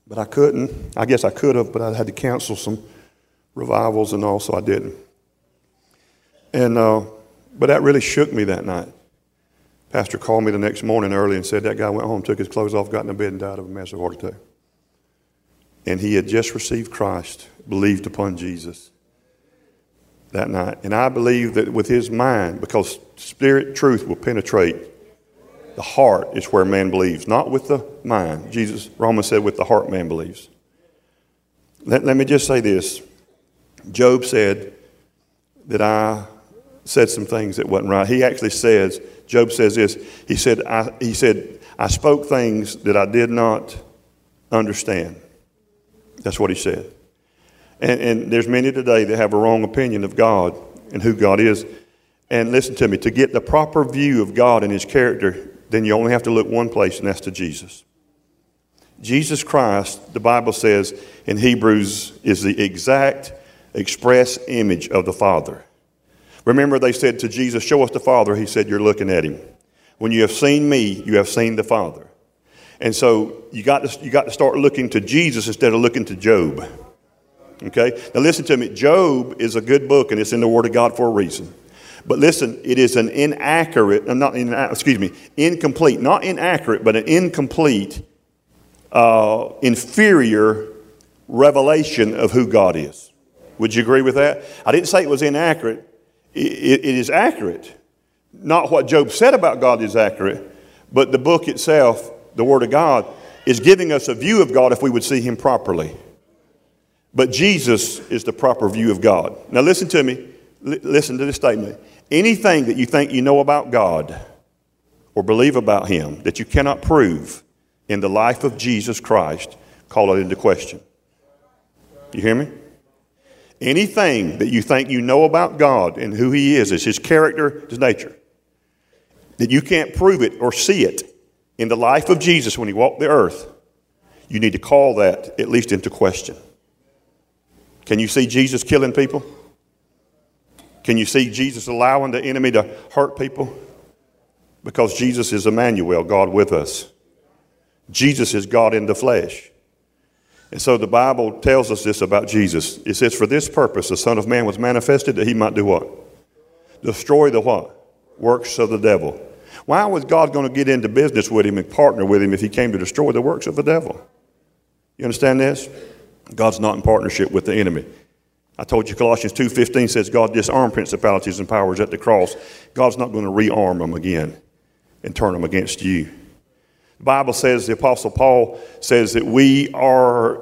But I couldn't. I guess I could have, but I had to cancel some revivals and all, so I didn't. And uh, but that really shook me that night. Pastor called me the next morning early and said that guy went home, took his clothes off, got in bed, and died of a massive heart attack. And he had just received Christ, believed upon Jesus that night. And I believe that with his mind, because spirit truth will penetrate, the heart is where man believes, not with the mind. Jesus, Romans said, with the heart man believes. Let, let me just say this Job said that I said some things that wasn't right. He actually says, Job says this. He said, I, he said, I spoke things that I did not understand. That's what he said. And, and there's many today that have a wrong opinion of God and who God is. And listen to me, to get the proper view of God and his character, then you only have to look one place, and that's to Jesus. Jesus Christ, the Bible says in Hebrews, is the exact express image of the Father. Remember, they said to Jesus, Show us the Father. He said, You're looking at him. When you have seen me, you have seen the Father. And so you got to, you got to start looking to Jesus instead of looking to Job. Okay? Now listen to me. Job is a good book and it's in the Word of God for a reason. But listen, it is an inaccurate, uh, not in, excuse me, incomplete, not inaccurate, but an incomplete, uh, inferior revelation of who God is. Would you agree with that? I didn't say it was inaccurate. It, it, is accurate. Not what Job said about God is accurate, but the book itself, the Word of God, is giving us a view of God if we would see Him properly. But Jesus is the proper view of God. Now, listen to me. L- listen to this statement. Anything that you think you know about God or believe about Him that you cannot prove in the life of Jesus Christ, call it into question. You hear me? Anything that you think you know about God and who He is, is His character, His nature, that you can't prove it or see it in the life of Jesus when He walked the earth, you need to call that at least into question. Can you see Jesus killing people? Can you see Jesus allowing the enemy to hurt people? Because Jesus is Emmanuel, God with us. Jesus is God in the flesh. And so the Bible tells us this about Jesus. It says, For this purpose the Son of Man was manifested that he might do what? Destroy the what? Works of the devil. Why was God going to get into business with him and partner with him if he came to destroy the works of the devil? You understand this? God's not in partnership with the enemy. I told you Colossians 2.15 says God disarmed principalities and powers at the cross. God's not going to rearm them again and turn them against you. The Bible says, the Apostle Paul says that we are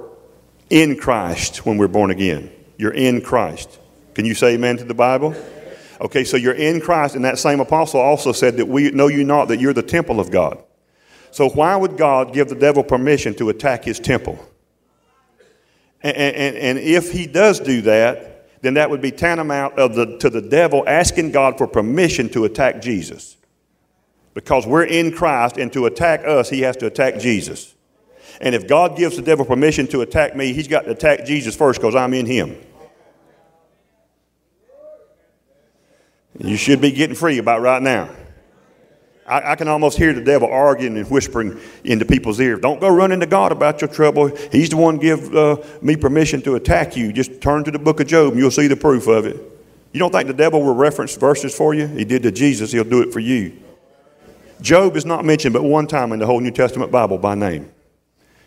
in Christ when we're born again. You're in Christ. Can you say amen to the Bible? Okay, so you're in Christ, and that same apostle also said that we know you not that you're the temple of God. So why would God give the devil permission to attack his temple? And, and, and if he does do that, then that would be tantamount of the, to the devil asking God for permission to attack Jesus. Because we're in Christ, and to attack us, he has to attack Jesus. And if God gives the devil permission to attack me, he's got to attack Jesus first because I'm in him. You should be getting free about right now. I, I, can almost hear the devil arguing and whispering into people's ears. Don't go running to God about your trouble. He's the one give uh, me permission to attack you. Just turn to the book of Job and you'll see the proof of it. You don't think the devil will reference verses for you? He did to Jesus. He'll do it for you. Job is not mentioned but one time in the whole New Testament Bible by name.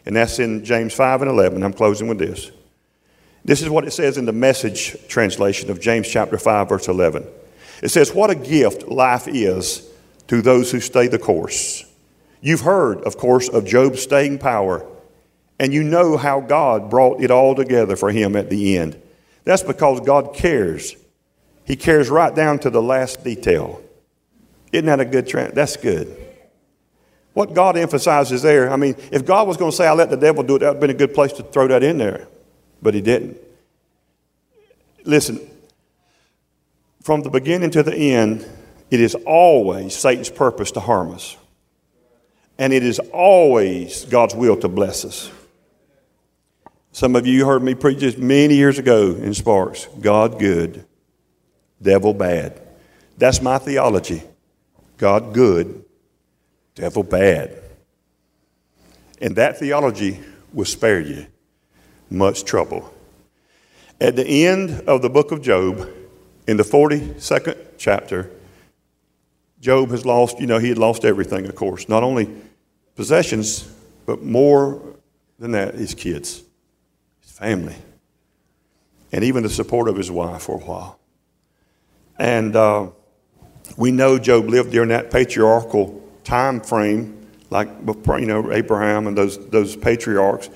And that's in James 5 and 11. I'm closing with this. This is what it says in the message translation of James chapter 5, verse 11. It says, What a gift life is to those who stay the course. You've heard, of course, of Job's staying power, and you know how God brought it all together for him at the end. That's because God cares. He cares right down to the last detail. Isn't that a good trend? That's good. What God emphasizes there, I mean, if God was going to say, I let the devil do it, that would have been a good place to throw that in there. But he didn't. Listen, from the beginning to the end, it is always Satan's purpose to harm us. And it is always God's will to bless us. Some of you heard me preach this many years ago in Sparks God good, devil bad. That's my theology. God good, devil bad. And that theology will spare you much trouble. At the end of the book of Job, in the 42nd chapter, Job has lost, you know, he had lost everything, of course. Not only possessions, but more than that, his kids, his family, and even the support of his wife for a while. And uh, we know Job lived during that patriarchal time frame, like you know Abraham and those those patriarchs,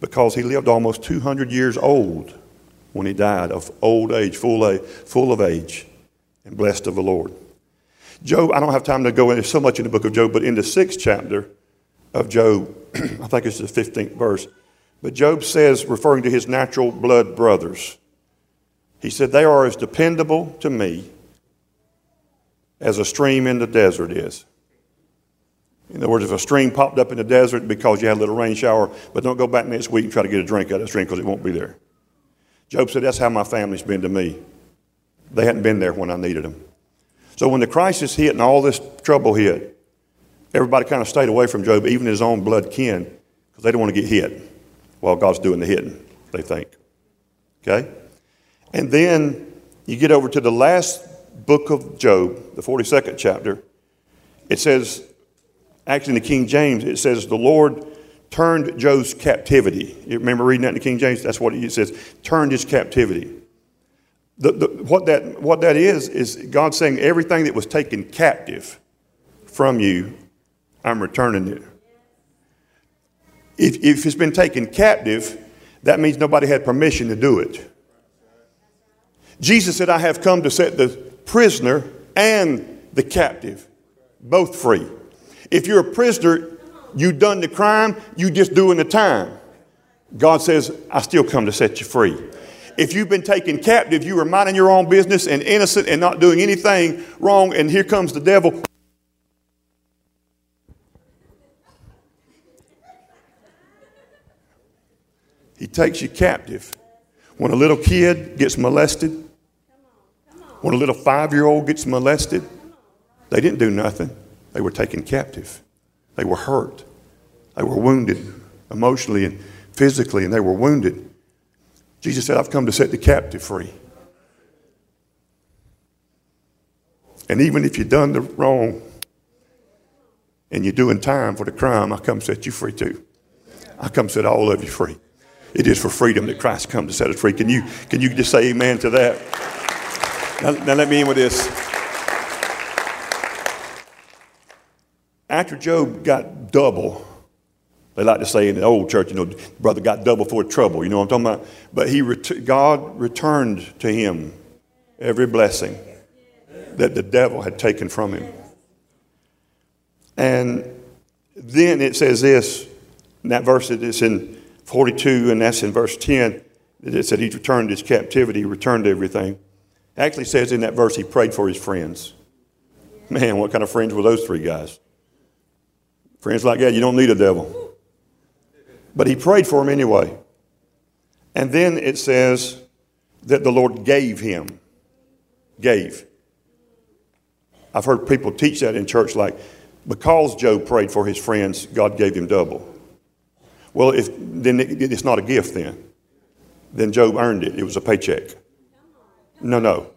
because he lived almost 200 years old when he died of old age, full, age, full of age, and blessed of the Lord. Job, I don't have time to go into so much in the book of Job, but in the sixth chapter of Job, [CLEARS THROAT] I think it's the 15th verse, but Job says, referring to his natural blood brothers, he said, They are as dependable to me as a stream in the desert is. In other words, if a stream popped up in the desert because you had a little rain shower, but don't go back next week and try to get a drink out of the stream because it won't be there. Job said, That's how my family's been to me. They hadn't been there when I needed them. So when the crisis hit and all this trouble hit, everybody kind of stayed away from Job, even his own blood kin, because they don't want to get hit while God's doing the hitting, they think. Okay? And then you get over to the last book of Job, the 42nd chapter. It says, actually in the King James, it says, the Lord turned Job's captivity. You remember reading that in the King James? That's what it says, turned his captivity. The, the, what, that, what that is, is God saying everything that was taken captive from you, I'm returning it. If, if it's been taken captive, that means nobody had permission to do it. Jesus said, I have come to set the prisoner and the captive both free. If you're a prisoner, you done the crime, you just doing the time. God says, I still come to set you free. If you've been taken captive, you were minding your own business and innocent and not doing anything wrong, and here comes the devil. He takes you captive. When a little kid gets molested, when a little five year old gets molested, they didn't do nothing. They were taken captive. They were hurt. They were wounded emotionally and physically, and they were wounded. Jesus said, I've come to set the captive free. And even if you've done the wrong and you're doing time for the crime, I come set you free too. I come set all of you free. It is for freedom that Christ come to set us free. Can you, can you just say amen to that? Now, now let me end with this. After Job got double, they like to say in the old church, you know, brother got double for trouble. You know what I'm talking about? But he ret- God returned to him every blessing that the devil had taken from him. And then it says this, in that verse that is in 42, and that's in verse 10, it said he returned his captivity, returned everything. Actually says in that verse he prayed for his friends. Man, what kind of friends were those three guys? Friends like that, you don't need a devil. But he prayed for him anyway. And then it says that the Lord gave him. Gave. I've heard people teach that in church like, because Job prayed for his friends, God gave him double. Well, if, then it, it's not a gift then. Then Job earned it. It was a paycheck. No, no.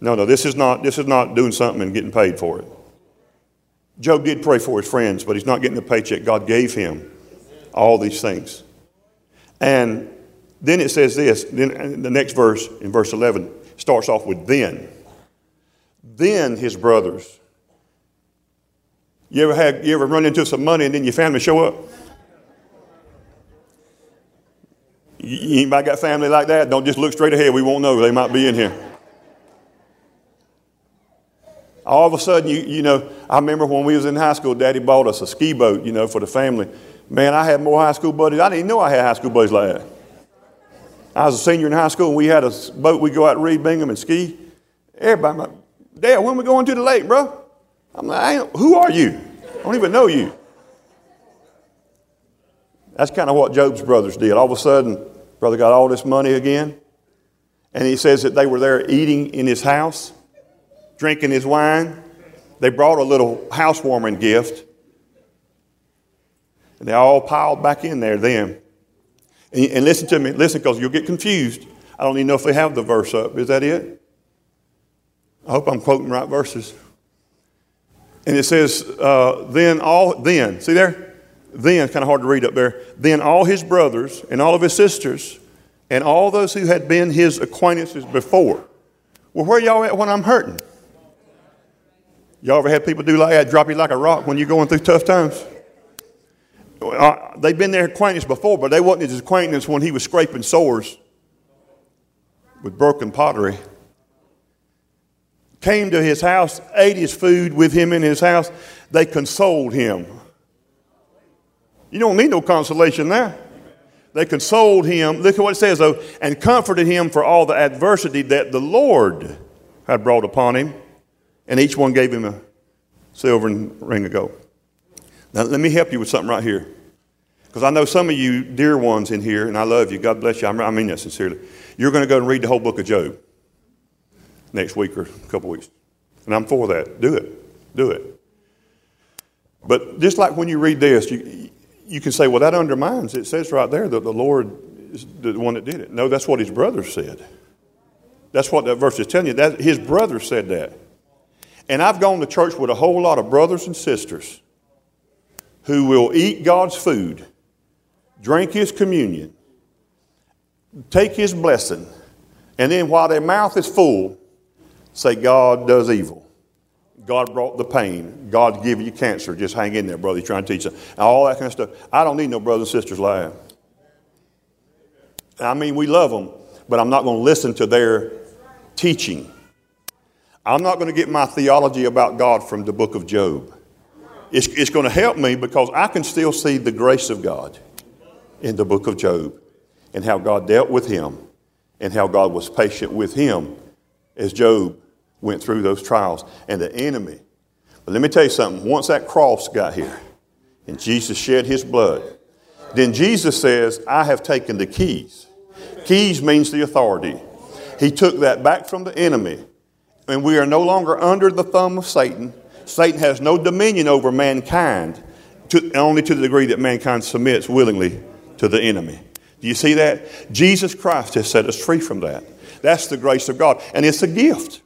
No, no. This is not, this is not doing something and getting paid for it. Job did pray for his friends, but he's not getting a paycheck. God gave him all these things. And then it says this, then uh, the next verse, in verse 11, starts off with then. Then his brothers. You ever had you ever run into some money and then your family show up? You anybody got family like that? Don't just look straight ahead. We won't know. They might be in here. All of a sudden, you, you know, I remember when we was in high school, Daddy bought us a ski boat, you know, for the family. Man, I had more high school buddies. I didn't even know I had high school buddies like that. I was a senior in high school, and we had a boat. We'd go out to Reed Bingham and ski. Everybody, like, Dad, when we going to the lake, bro? I'm like, who are you? I don't even know you. That's kind of what Job's brothers did. All of a sudden, brother got all this money again, and he says that they were there eating in his house, drinking his wine. They brought a little housewarming gift. And they all piled back in there then. And, and listen to me, listen, because you'll get confused. I don't even know if they have the verse up. Is that it? I hope I'm quoting right verses. And it says, uh, then all, then, see there? Then, kind of hard to read up there. Then all his brothers and all of his sisters and all those who had been his acquaintances before. Well, where y'all at when I'm hurting? Y'all ever had people do like that, drop you like a rock when you're going through tough times? Uh, they'd been their acquaintance before, but they wasn't his acquaintance when he was scraping sores with broken pottery. Came to his house, ate his food with him in his house. They consoled him. You don't need no consolation there. They consoled him. Look at what it says, though, and comforted him for all the adversity that the Lord had brought upon him. And each one gave him a silver ring of gold. Now, let me help you with something right here. Because I know some of you dear ones in here, and I love you. God bless you. I mean that sincerely. You're going to go and read the whole book of Job next week or a couple weeks. And I'm for that. Do it. Do it. But just like when you read this, you, you can say, well, that undermines. It says right there that the Lord is the one that did it. No, that's what his brother said. That's what that verse is telling you. That, his brother said that. And I've gone to church with a whole lot of brothers and sisters who will eat God's food, drink his communion, take his blessing, and then while their mouth is full, say, God does evil. God brought the pain. God give you cancer. Just hang in there, brother. He's trying to teach you. All that kind of stuff. I don't need no brothers and sisters lying. I mean, we love them, but I'm not going to listen to their teaching. I'm not going to get my theology about God from the book of Job. It's, it's going to help me because I can still see the grace of God in the book of Job and how God dealt with him and how God was patient with him as Job went through those trials and the enemy. But let me tell you something. Once that cross got here and Jesus shed his blood, then Jesus says, I have taken the keys. Keys means the authority. He took that back from the enemy, and we are no longer under the thumb of Satan. Satan has no dominion over mankind, to, only to the degree that mankind submits willingly to the enemy. Do you see that? Jesus Christ has set us free from that. That's the grace of God, and it's a gift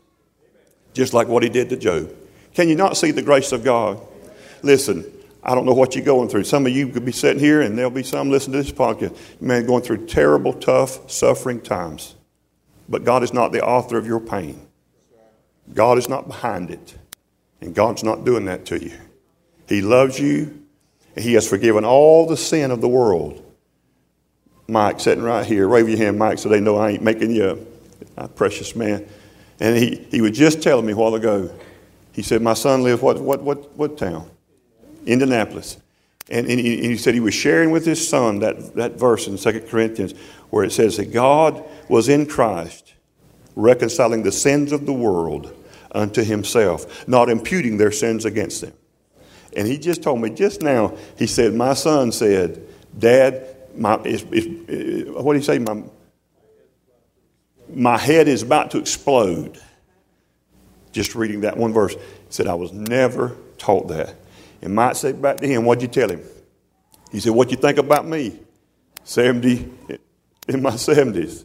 just like what he did to Job. Can you not see the grace of God? Listen, I don't know what you're going through. Some of you could be sitting here, and there'll be some listening to this podcast. Man, going through terrible, tough, suffering times. But God is not the author of your pain. God is not behind it. And God's not doing that to you. He loves you. And He has forgiven all the sin of the world. Mike, sitting right here, wave your hand, Mike, so they know I ain't making you a ah, precious man. And he, he was just telling me a while ago, he said, My son lives what, what, what, what town? Indianapolis. And, and, he, and he said he was sharing with his son that, that verse in 2 Corinthians where it says that God was in Christ reconciling the sins of the world unto himself, not imputing their sins against them. And he just told me just now, he said, My son said, Dad, my, is, is, uh, what did he say? My, my head is about to explode. Just reading that one verse. He said, I was never taught that. And Mike said back to him, what'd you tell him? He said, What you think about me? 70 in my 70s.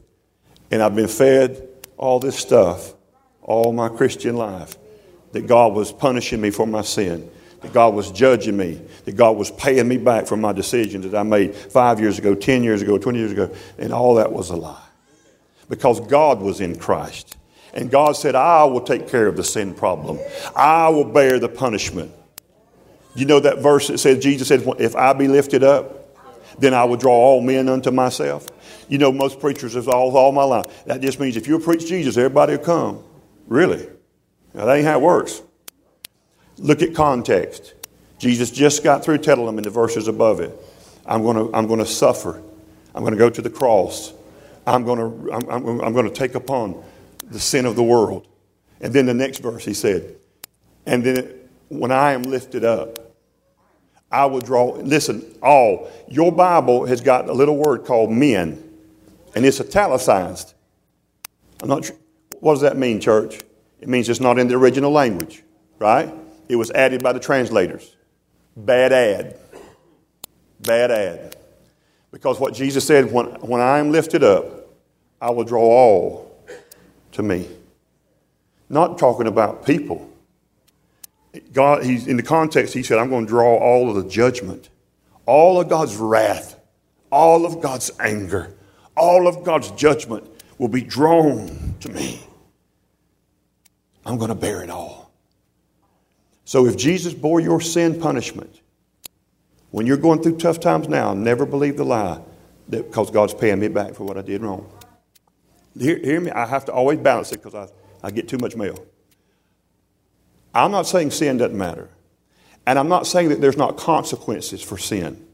And I've been fed all this stuff all my Christian life. That God was punishing me for my sin. That God was judging me. That God was paying me back for my decisions that I made five years ago, 10 years ago, 20 years ago. And all that was a lie because God was in Christ. And God said, I will take care of the sin problem, I will bear the punishment. You know that verse that says, Jesus said, If I be lifted up, then I will draw all men unto myself. You know, most preachers have all, all my life. That just means if you preach Jesus, everybody will come. Really? Now, that ain't how it works. Look at context. Jesus just got through telling them in the verses above it, I'm going to I'm to suffer. I'm going to go to the cross. I'm going to, I'm, I'm, I'm going to take upon the sin of the world. And then the next verse he said, and then when I am lifted up, I will draw. Listen, all. Your Bible has got a little word called men, and it's italicized. I'm not sure. What does that mean, church? It means it's not in the original language, right? It was added by the translators. Bad ad. Bad ad. Because what Jesus said, when, when I am lifted up, I will draw all to me. Not talking about people. God, he's, in the context, he said, I'm going to draw all of the judgment, all of God's wrath, all of God's anger, all of God's judgment will be drawn to me. I'm going to bear it all. So if Jesus bore your sin punishment, when you're going through tough times now, never believe the lie that because God's paying me back for what I did wrong. Hear, hear me? I have to always balance it because I, I get too much mail. I'm not saying sin doesn't matter. And I'm not saying that there's not consequences for sin.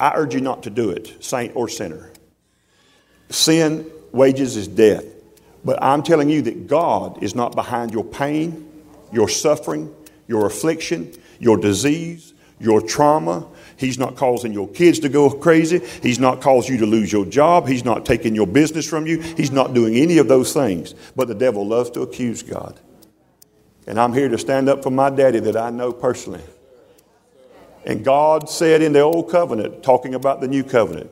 I urge you not to do it, saint or sinner. Sin, wages is death. But I'm telling you that God is not behind your pain, your suffering, your affliction, your disease, your trauma. He's not causing your kids to go crazy. He's not causing you to lose your job. He's not taking your business from you. He's not doing any of those things. But the devil loves to accuse God. And I'm here to stand up for my daddy that I know personally. And God said in the old covenant, talking about the new covenant,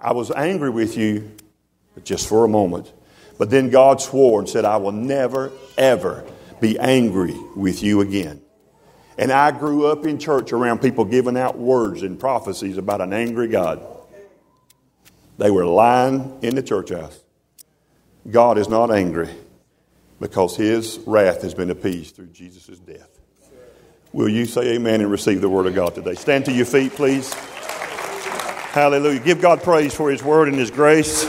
I was angry with you, but just for a moment. But then God swore and said, I will never, ever be angry with you again. And I grew up in church around people giving out words and prophecies about an angry God. They were lying in the church house. God is not angry because his wrath has been appeased through Jesus' death. Will you say amen and receive the word of God today? Stand to your feet, please. Hallelujah. Give God praise for his word and his grace.